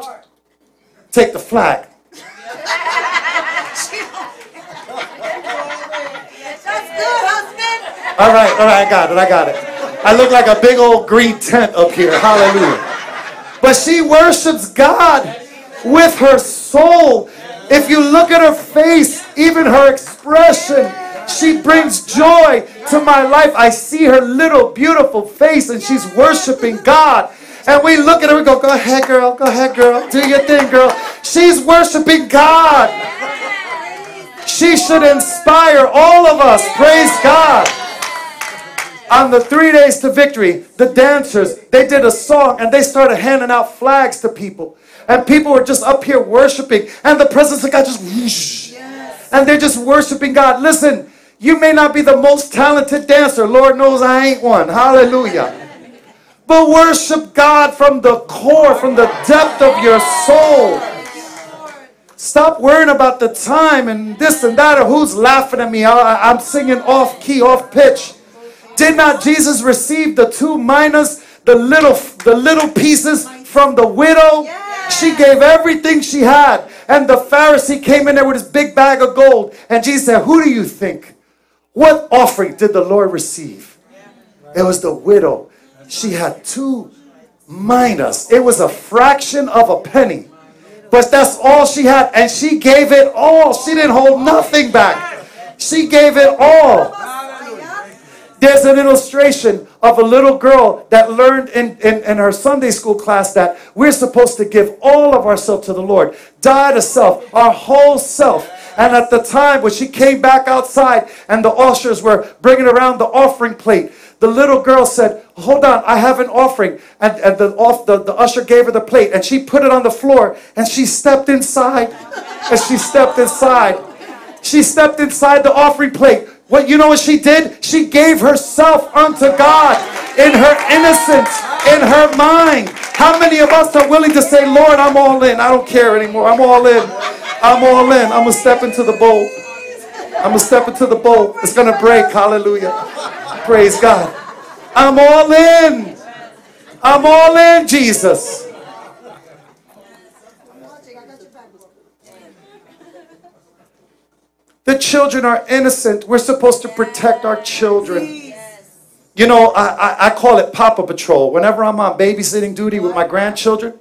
take the flag. That's good, husband. All right, all right, I got it, I got it. I look like a big old green tent up here. Hallelujah. But she worships God with her soul. If you look at her face, even her expression, she brings joy to my life. I see her little beautiful face and she's worshiping God. And we look at her and go, Go ahead, girl. Go ahead, girl. Do your thing, girl. She's worshiping God. She should inspire all of us. Praise God. On the three days to victory, the dancers, they did a song and they started handing out flags to people. And people were just up here worshiping. And the presence of God just whoosh. And they're just worshiping God. Listen, you may not be the most talented dancer. Lord knows I ain't one. Hallelujah. But worship God from the core, from the depth of your soul. Stop worrying about the time and this and that or who's laughing at me. I, am singing off key, off pitch. Did not Jesus receive the two minas, the little, the little pieces from the widow? She gave everything she had. And the Pharisee came in there with his big bag of gold. And Jesus said, Who do you think? What offering did the Lord receive? It was the widow. She had two minas. It was a fraction of a penny. But that's all she had. And she gave it all. She didn't hold nothing back. She gave it all. There's an illustration of a little girl that learned in, in, in, her Sunday school class that we're supposed to give all of ourselves to the Lord, die to self, our whole self. And at the time when she came back outside and the ushers were bringing around the offering plate, the little girl said, Hold on, I have an offering. And, and the, off, the, the usher gave her the plate and she put it on the floor and she stepped inside. And she stepped inside. She stepped inside the offering plate. What you know what she did? She gave herself unto God in her innocence, in her mind. How many of us are willing to say, Lord, I'm all in. I don't care anymore. I'm all in. I'm all in. I'm to step into the boat. I'm gonna step into the boat. It's gonna break. Hallelujah. Praise God. I'm all in. I'm all in, Jesus. The children are innocent. We're supposed to protect our children. You know, I, I, I, call it Papa Patrol. Whenever I'm on babysitting duty with my grandchildren,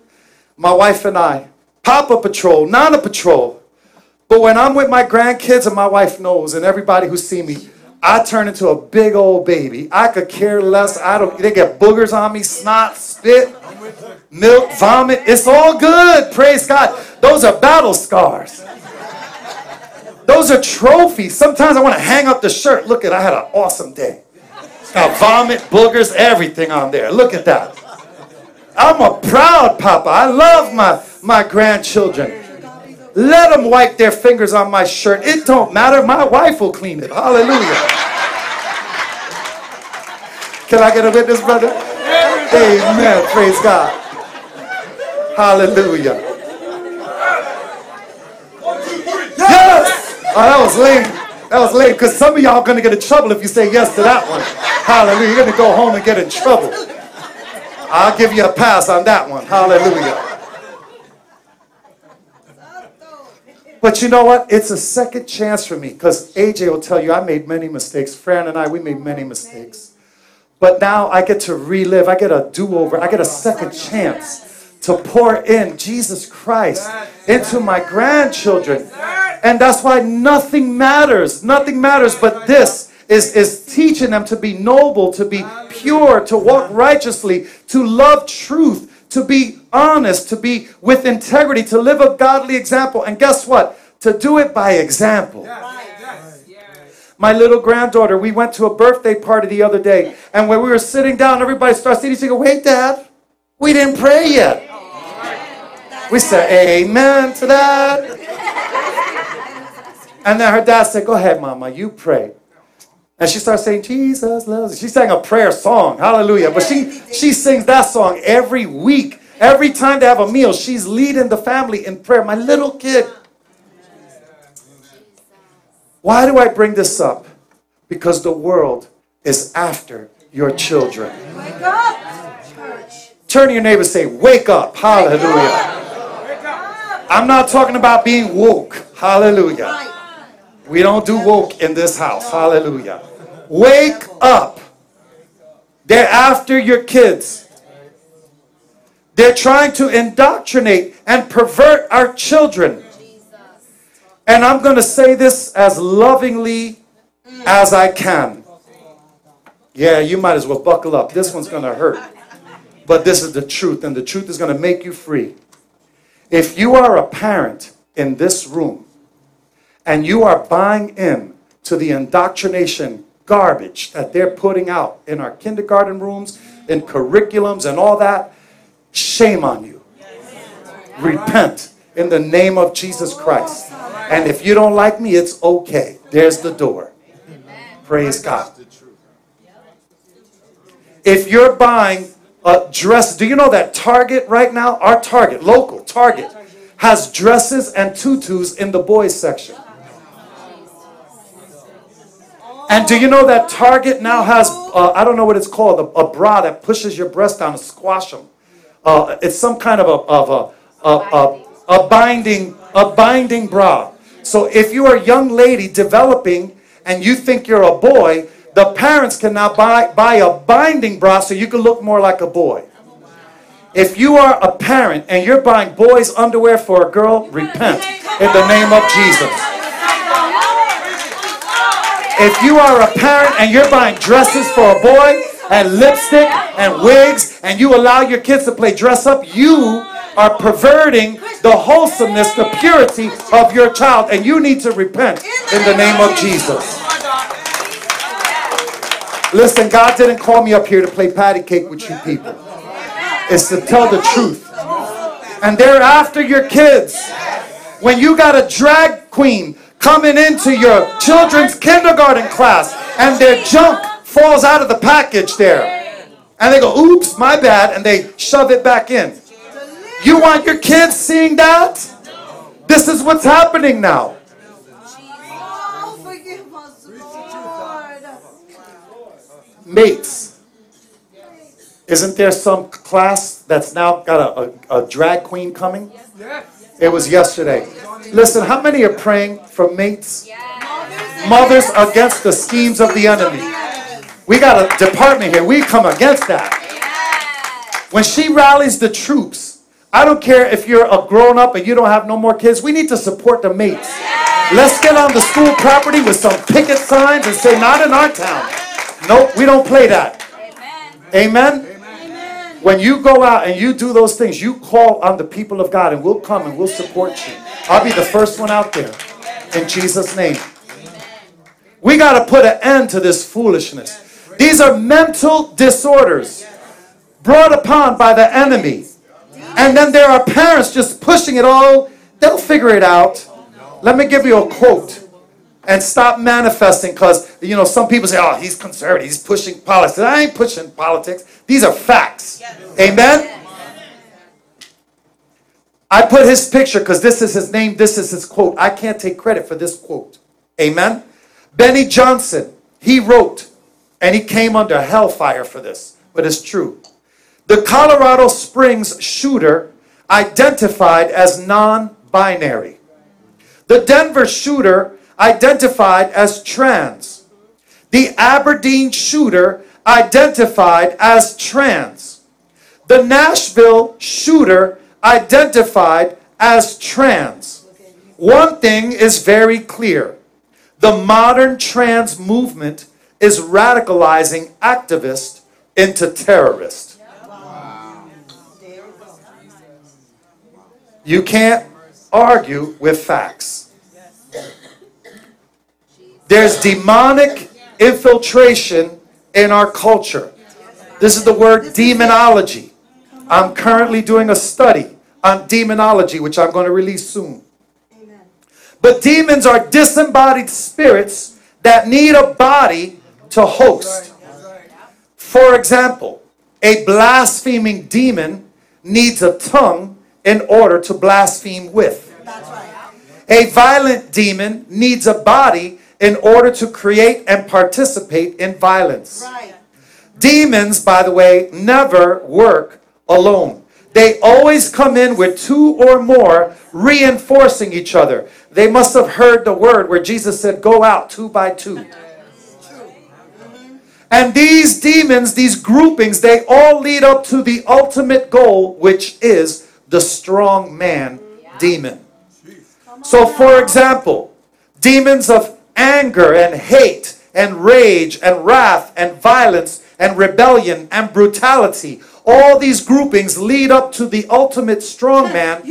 my wife and I, Papa Patrol, Nana Patrol. But when I'm with my grandkids and my wife knows, and everybody who see me, I turn into a big old baby. I could care less. I don't. They get boogers on me, snot, spit, milk, vomit. It's all good. Praise God. Those are battle scars. Those are trophies. Sometimes I want to hang up the shirt. Look at, I had an awesome day. got vomit, boogers, everything on there. Look at that. I'm a proud papa. I love my, my grandchildren. Let them wipe their fingers on my shirt. It don't matter. My wife will clean it. Hallelujah. Can I get a witness, brother? Amen. Praise God. Hallelujah. Yes. Oh, Oh, that was lame. That was lame because some of y'all to get in trouble if you say yes to that one. Hallelujah. You're going to go home and get in trouble. I'll give you a pass on that one. Hallelujah. But you know what? It's a second chance for me because AJ will tell you I made many mistakes. Fran and I, we made many mistakes. But now I get to relive, I get a do over, I get a second chance to pour in Jesus Christ into my grandchildren. And that's why nothing matters. Nothing matters but this is, is teaching them to be noble, to be pure, to walk righteously, to love truth, to be honest, to be with integrity, to live a godly example. And guess what? To do it by example. My little granddaughter, we went to a birthday party the other day, and when we were sitting down, everybody starts eating. She go, "Wait, Dad, we didn't pray yet." We said, "Amen to that." And then her dad said, "Go ahead, Mama, you pray." And she starts saying, Jesus loves you. She sang a prayer song. Hallelujah. But she, she sings that song every week. Every time they have a meal, she's leading the family in prayer. My little kid. Why do I bring this up? Because the world is after your children. Wake up, church. Turn to your neighbor say, Wake up. Hallelujah. I'm not talking about being woke. Hallelujah. We don't do woke in this house. Hallelujah. Wake up. They're after your kids. They're trying to indoctrinate and pervert our children. And I'm going to say this as lovingly as I can. Yeah, you might as well buckle up. This one's going to hurt. But this is the truth, and the truth is going to make you free. If you are a parent in this room and you are buying in to the indoctrination garbage that they're putting out in our kindergarten rooms, in curriculums, and all that, shame on you. Repent in the name of Jesus Christ. And if you don't like me, it's okay. There's the door. Praise God. If you're buying a dress, do you know that Target right now, our Target, local Target, has dresses and tutus in the boys section? And do you know that Target now has, uh, I don't know what it's called, a, a, bra that pushes your breast down to squash them. Uh, it's some kind of a, of a, a, a, a, binding, a binding bra. So if you are a young lady developing and you think you're a boy, the parents can now buy, buy a binding bra so you can look more like a boy. If you are a parent and you're buying boys' underwear for a girl, repent in the name of Jesus. If you are a parent and you're buying dresses for a boy and lipstick and wigs and you allow your kids to play dress up, you are perverting the wholesomeness, the purity of your child, and you need to repent in the name of Jesus. Listen, God didn't call me up here to play patty cake with you people. It's to tell the truth. And they're after your kids. When you got a drag queen coming into your children's kindergarten class and their junk falls out of the package there. And they go, oops, my bad, and they shove it back in. You want your kids seeing that? This is what's happening now. Mates. Isn't there some class that's now got a, a, a drag queen coming? Yes. It was yesterday. Listen, how many are praying for mates? Mothers against the schemes of the enemy. We got a department here. We come against that. When she rallies the troops, I don't care if you're a grown up and you don't have no more kids, we need to support the mates. Let's get on the school property with some picket signs and say, not in our town. Nope, we don't play that. Amen? When you go out and you do those things, you call on the people of God and we'll come and we'll support you. I'll be the first one out there. In Jesus' name. We got to put an end to this foolishness. These are mental disorders brought upon by the enemy. And then there are parents just pushing it all. They'll figure it out. Let me give you a quote and stop manifesting because, you know, some people say, oh, he's conservative. He's pushing politics. I ain't pushing politics. These are facts. Amen? I put his picture because this is his name, this is his quote. I can't take credit for this quote. Amen? Benny Johnson, he wrote, and he came under hellfire for this, but it's true. The Colorado Springs shooter identified as non binary. The Denver shooter identified as trans. The Aberdeen shooter identified as trans. The Nashville shooter identified as trans. One thing is very clear the modern trans movement is radicalizing activists into terrorists. You can't argue with facts. There's demonic infiltration in our culture. This is the word demonology. I'm currently doing a study on demonology, which I'm going to release soon. But demons are disembodied spirits that need a body to host. For example, a blaspheming demon needs a tongue in order to blaspheme with. A violent demon needs a body in order to create and participate in violence. Demons, by the way, never work alone. They always come in with two or more reinforcing each other. They must have heard the word where Jesus said, Go out two by two. And these demons, these groupings, they all lead up to the ultimate goal, which is the strong man demon. So, for example, demons of anger and hate and rage and wrath and violence and rebellion and brutality. All these groupings lead up to the ultimate strongman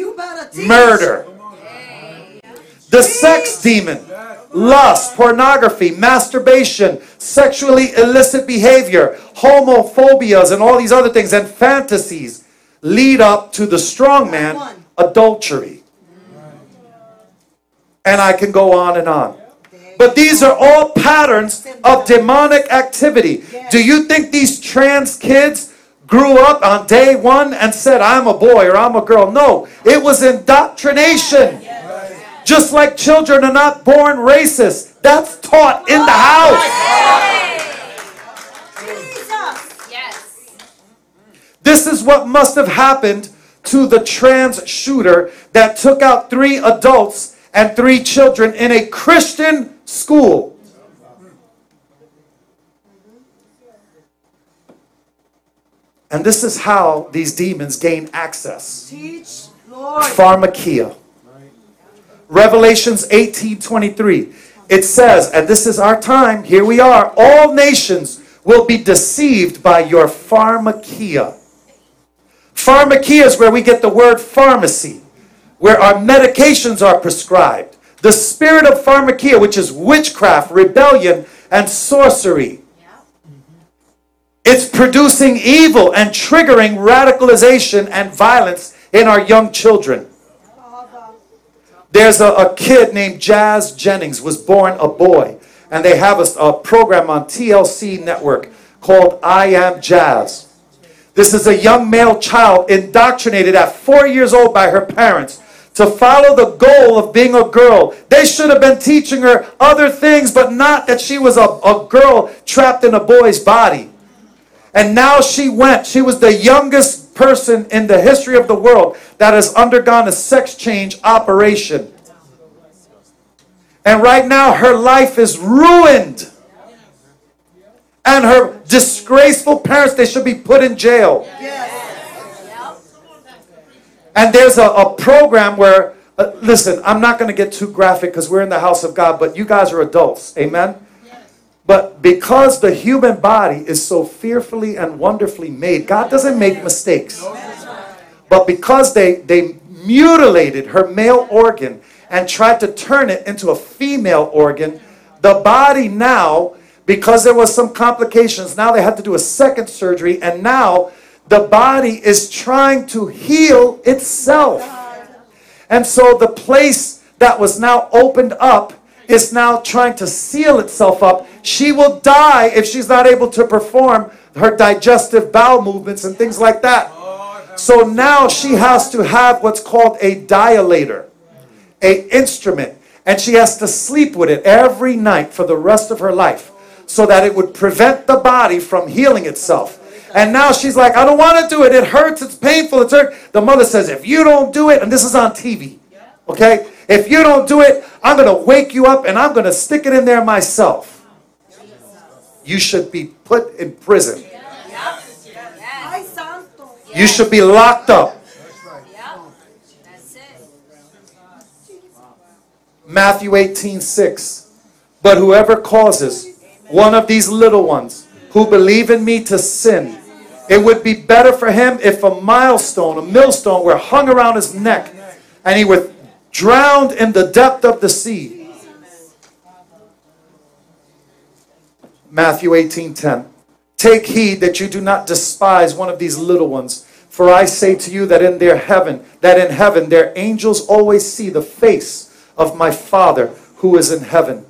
murder. The sex demon, lust, pornography, masturbation, sexually illicit behavior, homophobias, and all these other things, and fantasies lead up to the strongman adultery. And I can go on and on. But these are all patterns of demonic activity. Do you think these trans kids grew up on day one and said, I'm a boy or I'm a girl? No, it was indoctrination. Just like children are not born racist, that's taught in the house. This is what must have happened to the trans shooter that took out three adults and three children in a Christian school. And this is how these demons gain access. Teach, Lord. Pharmakia. Revelations 18:23. It says, and this is our time, here we are, all nations will be deceived by your pharmakia. Pharmakia is where we get the word pharmacy, where our medications are prescribed. The spirit of pharmakia, which is witchcraft, rebellion, and sorcery. It's producing evil and triggering radicalization and violence in our young children. There's a, a kid named Jazz Jennings was born a boy, and they have a, a program on TLC network called I Am Jazz. This is a young male child indoctrinated at four years old by her parents to follow the goal of being a girl. They should have been teaching her other things, but not that she was a, a girl trapped in a boy's body. And now she went. She was the youngest person in the history of the world that has undergone a sex change operation. And right now, her life is ruined. And her disgraceful parents, they should be put in jail. And there's a, a program where, uh, listen, I'm not going to get too graphic because we're in the house of God, but you guys are adults. Amen? But because the human body is so fearfully and wonderfully made, God doesn't make mistakes. But because they, they mutilated her male organ and tried to turn it into a female organ, the body now, because there was some complications, now they had to do a second surgery, and now the body is trying to heal itself. And so the place that was now opened up is now trying to seal itself up. She will die if she's not able to perform her digestive bowel movements and things like that. So now she has to have what's called a dilator, a instrument, and she has to sleep with it every night for the rest of her life so that it would prevent the body from healing itself. And now she's like, I don't want to do it. It hurts. It's painful. It's hurt. The mother says, if you don't do it, and this is on TV, okay? If you don't do it, I'm going to wake you up and I'm going to stick it in there myself. You should be put in prison. You should be locked up. Matthew 18, 6. But whoever causes one of these little ones who believe in me to sin, it would be better for him if a milestone, a millstone, were hung around his neck and he were drowned in the depth of the sea. Matthew 18, 10. Take heed that you do not despise one of these little ones. For I say to you that in their heaven, that in heaven their angels always see the face of my Father who is in heaven.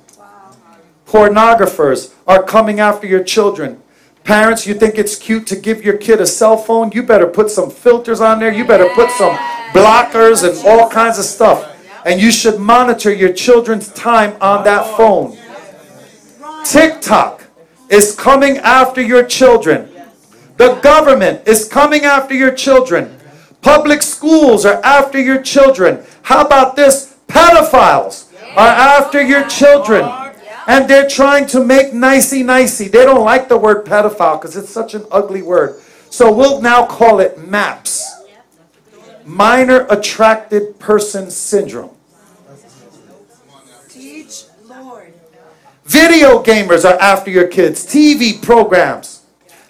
Pornographers are coming after your children. Parents, you think it's cute to give your kid a cell phone? You better put some filters on there. You better put some blockers and all kinds of stuff. And you should monitor your children's time on that phone. TikTok is coming after your children. The government is coming after your children. Public schools are after your children. How about this? Pedophiles are after your children. And they're trying to make nicey nicey. They don't like the word pedophile because it's such an ugly word. So we'll now call it MAPS. Minor Attracted Person Syndrome. Teach, Lord. Video gamers are after your kids. TV programs.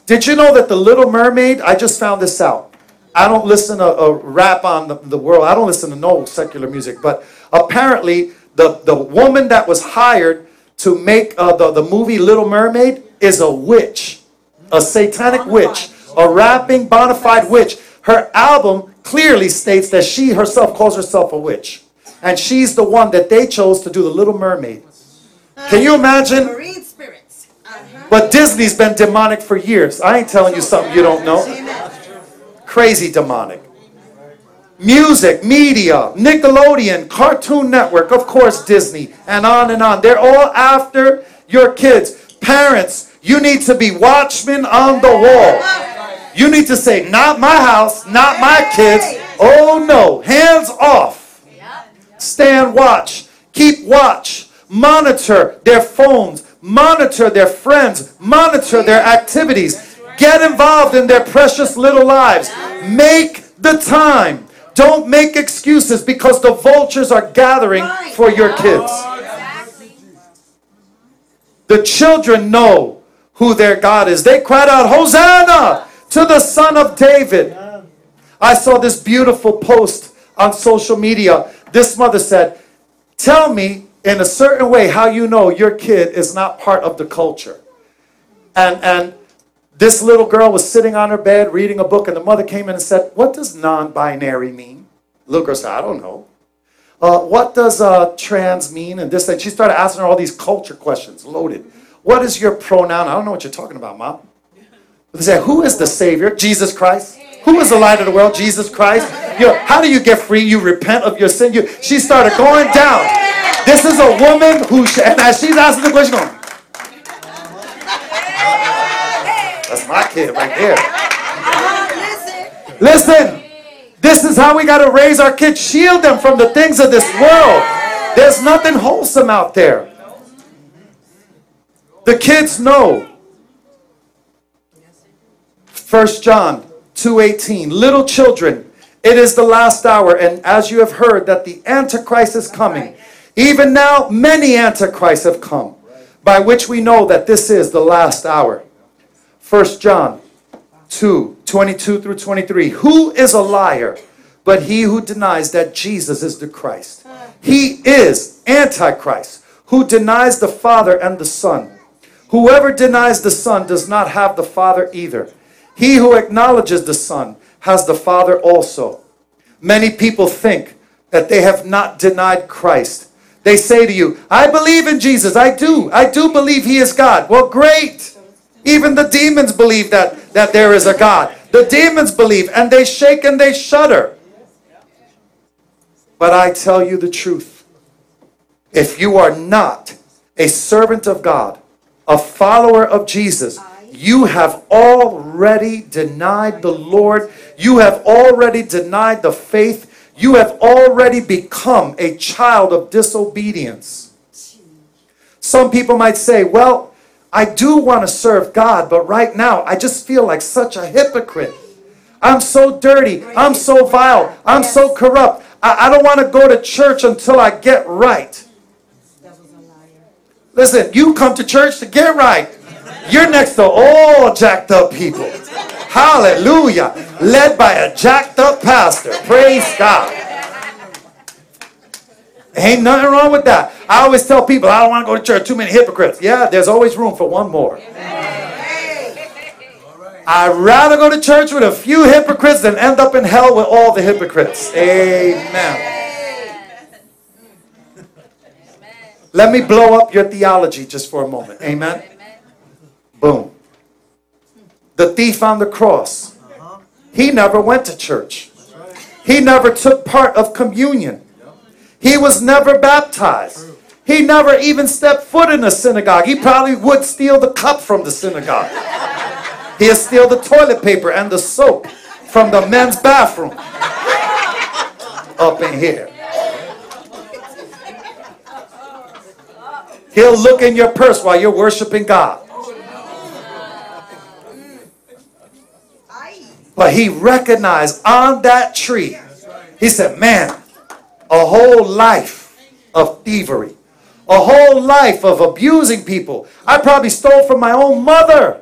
Did you know that The Little Mermaid, I just found this out. I don't listen to a rap on the, the world. I don't listen to no secular music. But apparently, the, the woman that was hired to make uh, the, the movie Little Mermaid is a witch, a satanic witch, a rapping bona fide witch. Her album clearly states that she herself calls herself a witch. And she's the one that they chose to do the Little Mermaid. Can you imagine? Marine spirits. Uh-huh. But Disney's been demonic for years. I ain't telling you something you don't know. Crazy demonic. Music, media, Nickelodeon, Cartoon Network, of course, Disney, and on and on. They're all after your kids. Parents, you need to be watchmen on the wall. You need to say, not my house, not my kids. Oh no, hands off. Stand watch. Keep watch. Monitor their phones. Monitor their friends. Monitor their activities. Get involved in their precious little lives. Make the time. Don't make excuses because the vultures are gathering for your kids. The children know who their God is. They cried out, Hosanna to the Son of David. I saw this beautiful post on social media. This mother said, Tell me in a certain way how you know your kid is not part of the culture. And, and this little girl was sitting on her bed reading a book, and the mother came in and said, What does non binary mean? The little girl said, I don't know. Uh, what does uh, trans mean? And this, and she started asking her all these culture questions, loaded. What is your pronoun? I don't know what you're talking about, mom. But they said, Who is the Savior? Jesus Christ. Who is the light of the world? Jesus Christ. You know, how do you get free? You repent of your sin. You, she started going down. This is a woman who, and as she's asking the question, going, that's my kid right there. Uh-huh, listen. This is how we got to raise our kids. Shield them from the things of this world. There's nothing wholesome out there. The kids know. 1 John 2:18 Little children, it is the last hour and as you have heard that the antichrist is coming. Even now many antichrists have come, by which we know that this is the last hour. 1 John 2 22 through 23. Who is a liar but he who denies that Jesus is the Christ? He is Antichrist, who denies the Father and the Son. Whoever denies the Son does not have the Father either. He who acknowledges the Son has the Father also. Many people think that they have not denied Christ. They say to you, I believe in Jesus. I do. I do believe he is God. Well, great. Even the demons believe that, that there is a God. The demons believe and they shake and they shudder. But I tell you the truth. If you are not a servant of God, a follower of Jesus, you have already denied the Lord. You have already denied the faith. You have already become a child of disobedience. Some people might say, well, I do want to serve God, but right now I just feel like such a hypocrite. I'm so dirty. I'm so vile. I'm so corrupt. I, I don't want to go to church until I get right. Devil's a liar. Listen, you come to church to get right. You're next to all jacked up people. Hallelujah. Led by a jacked up pastor. Praise God. Ain't nothing wrong with that. I always tell people I don't want to go to church. Too many hypocrites. Yeah, there's always room for one more. I'd rather go to church with a few hypocrites than end up in hell with all the hypocrites. Amen. Let me blow up your theology just for a moment. Amen. Boom. The thief on the cross. He never went to church. He never took part of communion. He was never baptized. He never even stepped foot in a synagogue. He probably would steal the cup from the synagogue. He'd steal the toilet paper and the soap from the men's bathroom. Up in here. He'll look in your purse while you're worshiping God. But he recognized on that tree, he said, Man, a whole life of thievery, a whole life of abusing people. I probably stole from my own mother.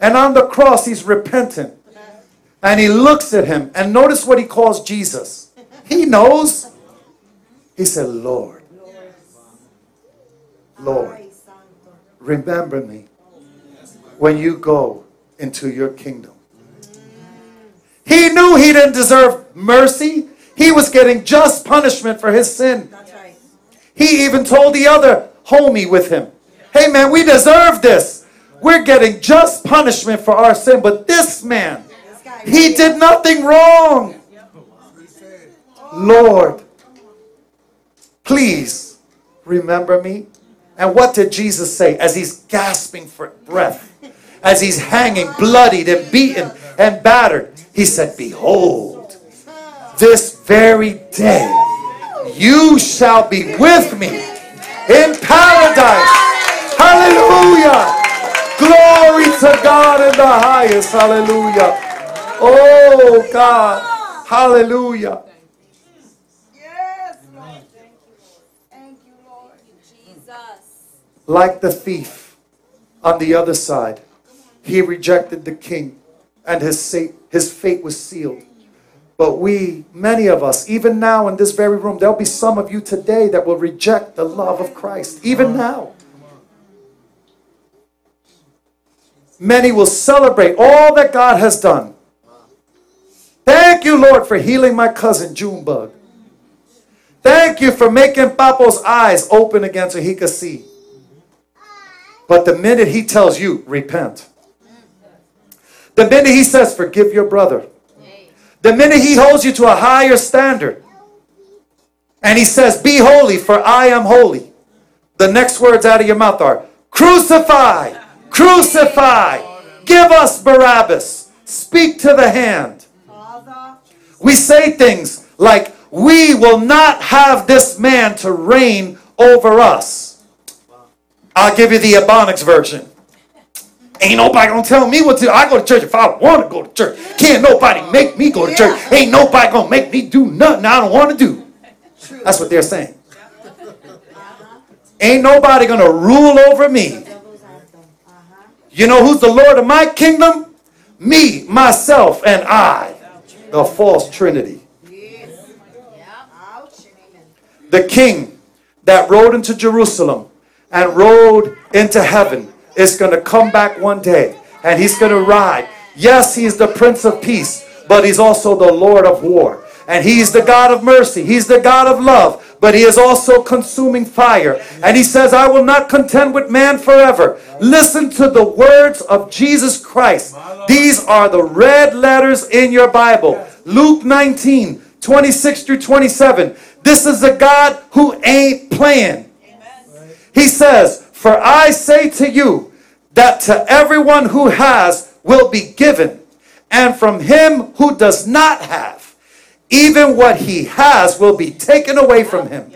And on the cross, he's repentant. And he looks at him, and notice what he calls Jesus. He knows. He said, Lord, Lord, remember me when you go into your kingdom. He knew he didn't deserve mercy. He was getting just punishment for his sin. That's right. He even told the other homie with him, Hey man, we deserve this. We're getting just punishment for our sin. But this man, he did nothing wrong. Lord, please remember me. And what did Jesus say as he's gasping for breath? As he's hanging bloodied and beaten and battered, he said, Behold, this very day you shall be with me in paradise. Hallelujah. Glory to God in the highest. Hallelujah. Oh God. Hallelujah. Yes, Thank you. Lord. Thank you, Lord. Jesus. Like the thief on the other side, he rejected the king and his, sa- his fate was sealed. But we, many of us, even now in this very room, there'll be some of you today that will reject the love of Christ, even now. Many will celebrate all that God has done. Thank you, Lord, for healing my cousin Junebug. Thank you for making Papo's eyes open again so he could see. But the minute he tells you, repent. The minute he says, forgive your brother. The minute he holds you to a higher standard and he says, Be holy, for I am holy, the next words out of your mouth are, Crucify, crucify, give us Barabbas, speak to the hand. We say things like, We will not have this man to reign over us. I'll give you the Ebonics version. Ain't nobody gonna tell me what to. I go to church if I want to go to church. Can't nobody make me go to church. Ain't nobody gonna make me do nothing I don't want to do. That's what they're saying. Ain't nobody gonna rule over me. You know who's the Lord of my kingdom? Me, myself, and I. The false trinity. The king that rode into Jerusalem and rode into heaven is going to come back one day and he's going to ride. Yes, he's the Prince of Peace, but he's also the Lord of War. And he's the God of mercy. He's the God of love, but he is also consuming fire. And he says, I will not contend with man forever. Listen to the words of Jesus Christ. These are the red letters in your Bible. Luke 19, 26 through 27. This is a God who ain't playing. He says, For I say to you that to everyone who has will be given, and from him who does not have, even what he has will be taken away from him.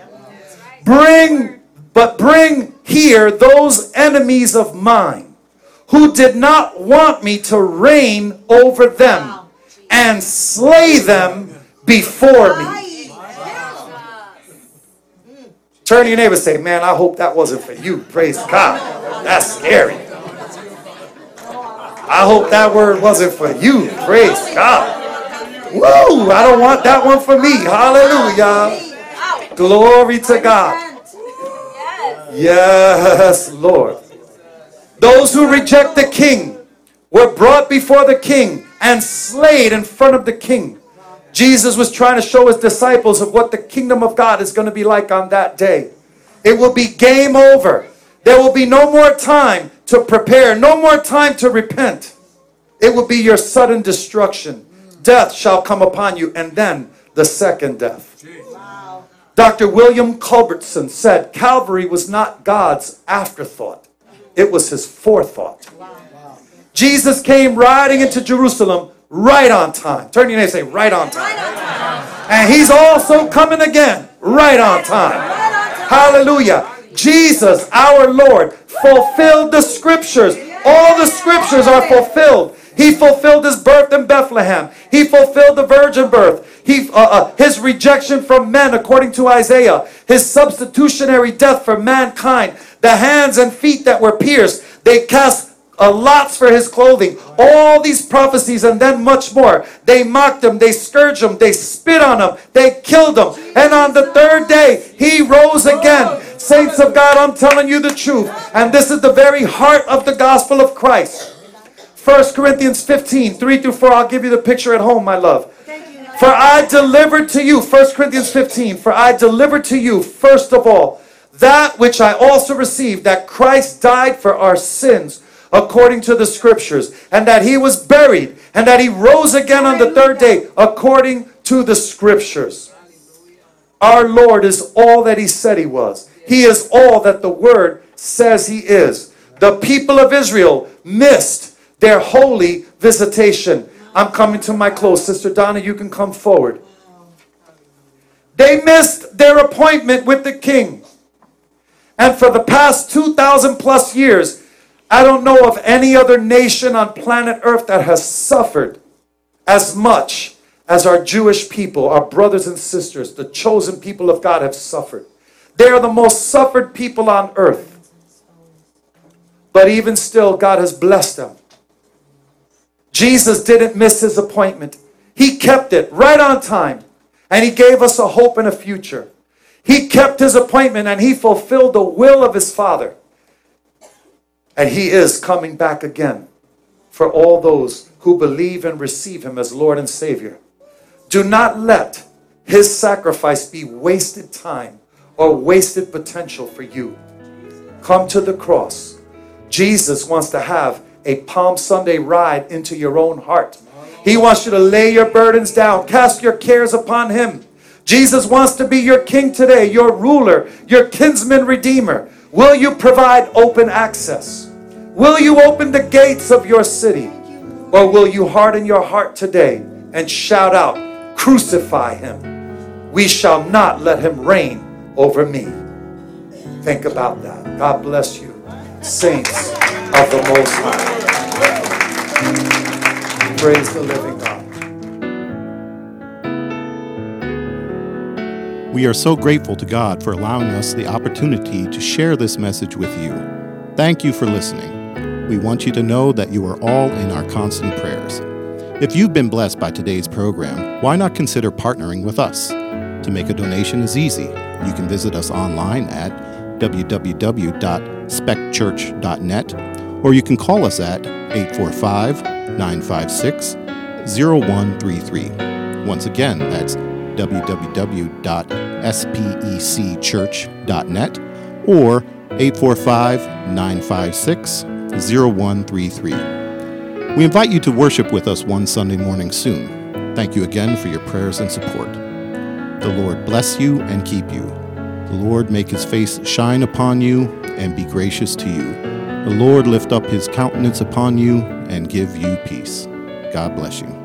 Bring, but bring here those enemies of mine who did not want me to reign over them and slay them before me. Turn to your neighbor say, Man, I hope that wasn't for you. Praise God. That's scary. I hope that word wasn't for you. Praise God. Woo! I don't want that one for me. Hallelujah. Glory to God. Yes, Lord. Those who reject the king were brought before the king and slayed in front of the king. Jesus was trying to show his disciples of what the kingdom of God is going to be like on that day. It will be game over. There will be no more time to prepare, no more time to repent. It will be your sudden destruction. Death shall come upon you, and then the second death. Dr. William Culbertson said Calvary was not God's afterthought, it was his forethought. Jesus came riding into Jerusalem right on time. Turn your name and say, right on time. And he's also coming again right on time. Hallelujah. Jesus, our Lord, fulfilled the scriptures. All the scriptures are fulfilled. He fulfilled his birth in Bethlehem. He fulfilled the virgin birth. He, uh, uh, his rejection from men, according to Isaiah. His substitutionary death for mankind. The hands and feet that were pierced. They cast uh, lots for his clothing. All these prophecies and then much more. They mocked him, they scourged him, they spit on him, they killed him. And on the third day, he rose again. Saints of God, I'm telling you the truth. And this is the very heart of the gospel of Christ. 1 Corinthians 15, 3 through 4. I'll give you the picture at home, my love. For I delivered to you, 1 Corinthians 15, for I delivered to you, first of all, that which I also received, that Christ died for our sins according to the scriptures, and that he was buried, and that he rose again on the third day according to the scriptures. Our Lord is all that he said he was. He is all that the word says he is. The people of Israel missed their holy visitation. I'm coming to my close. Sister Donna, you can come forward. They missed their appointment with the king. And for the past 2,000 plus years, I don't know of any other nation on planet Earth that has suffered as much as our Jewish people, our brothers and sisters, the chosen people of God have suffered. They are the most suffered people on earth. But even still, God has blessed them. Jesus didn't miss his appointment. He kept it right on time. And he gave us a hope and a future. He kept his appointment and he fulfilled the will of his Father. And he is coming back again for all those who believe and receive him as Lord and Savior. Do not let his sacrifice be wasted time or wasted potential for you. Come to the cross. Jesus wants to have a Palm Sunday ride into your own heart. He wants you to lay your burdens down, cast your cares upon Him. Jesus wants to be your king today, your ruler, your kinsman redeemer. Will you provide open access? Will you open the gates of your city? Or will you harden your heart today and shout out, Crucify him? We shall not let him reign over me. Think about that. God bless you, saints of the Most High. Praise the living God. We are so grateful to God for allowing us the opportunity to share this message with you. Thank you for listening. We want you to know that you are all in our constant prayers. If you've been blessed by today's program, why not consider partnering with us? To make a donation is easy. You can visit us online at www.specchurch.net or you can call us at 845 956 0133. Once again, that's www.specchurch.net or 845 956 0133. We invite you to worship with us one Sunday morning soon. Thank you again for your prayers and support. The Lord bless you and keep you. The Lord make his face shine upon you and be gracious to you. The Lord lift up his countenance upon you and give you peace. God bless you.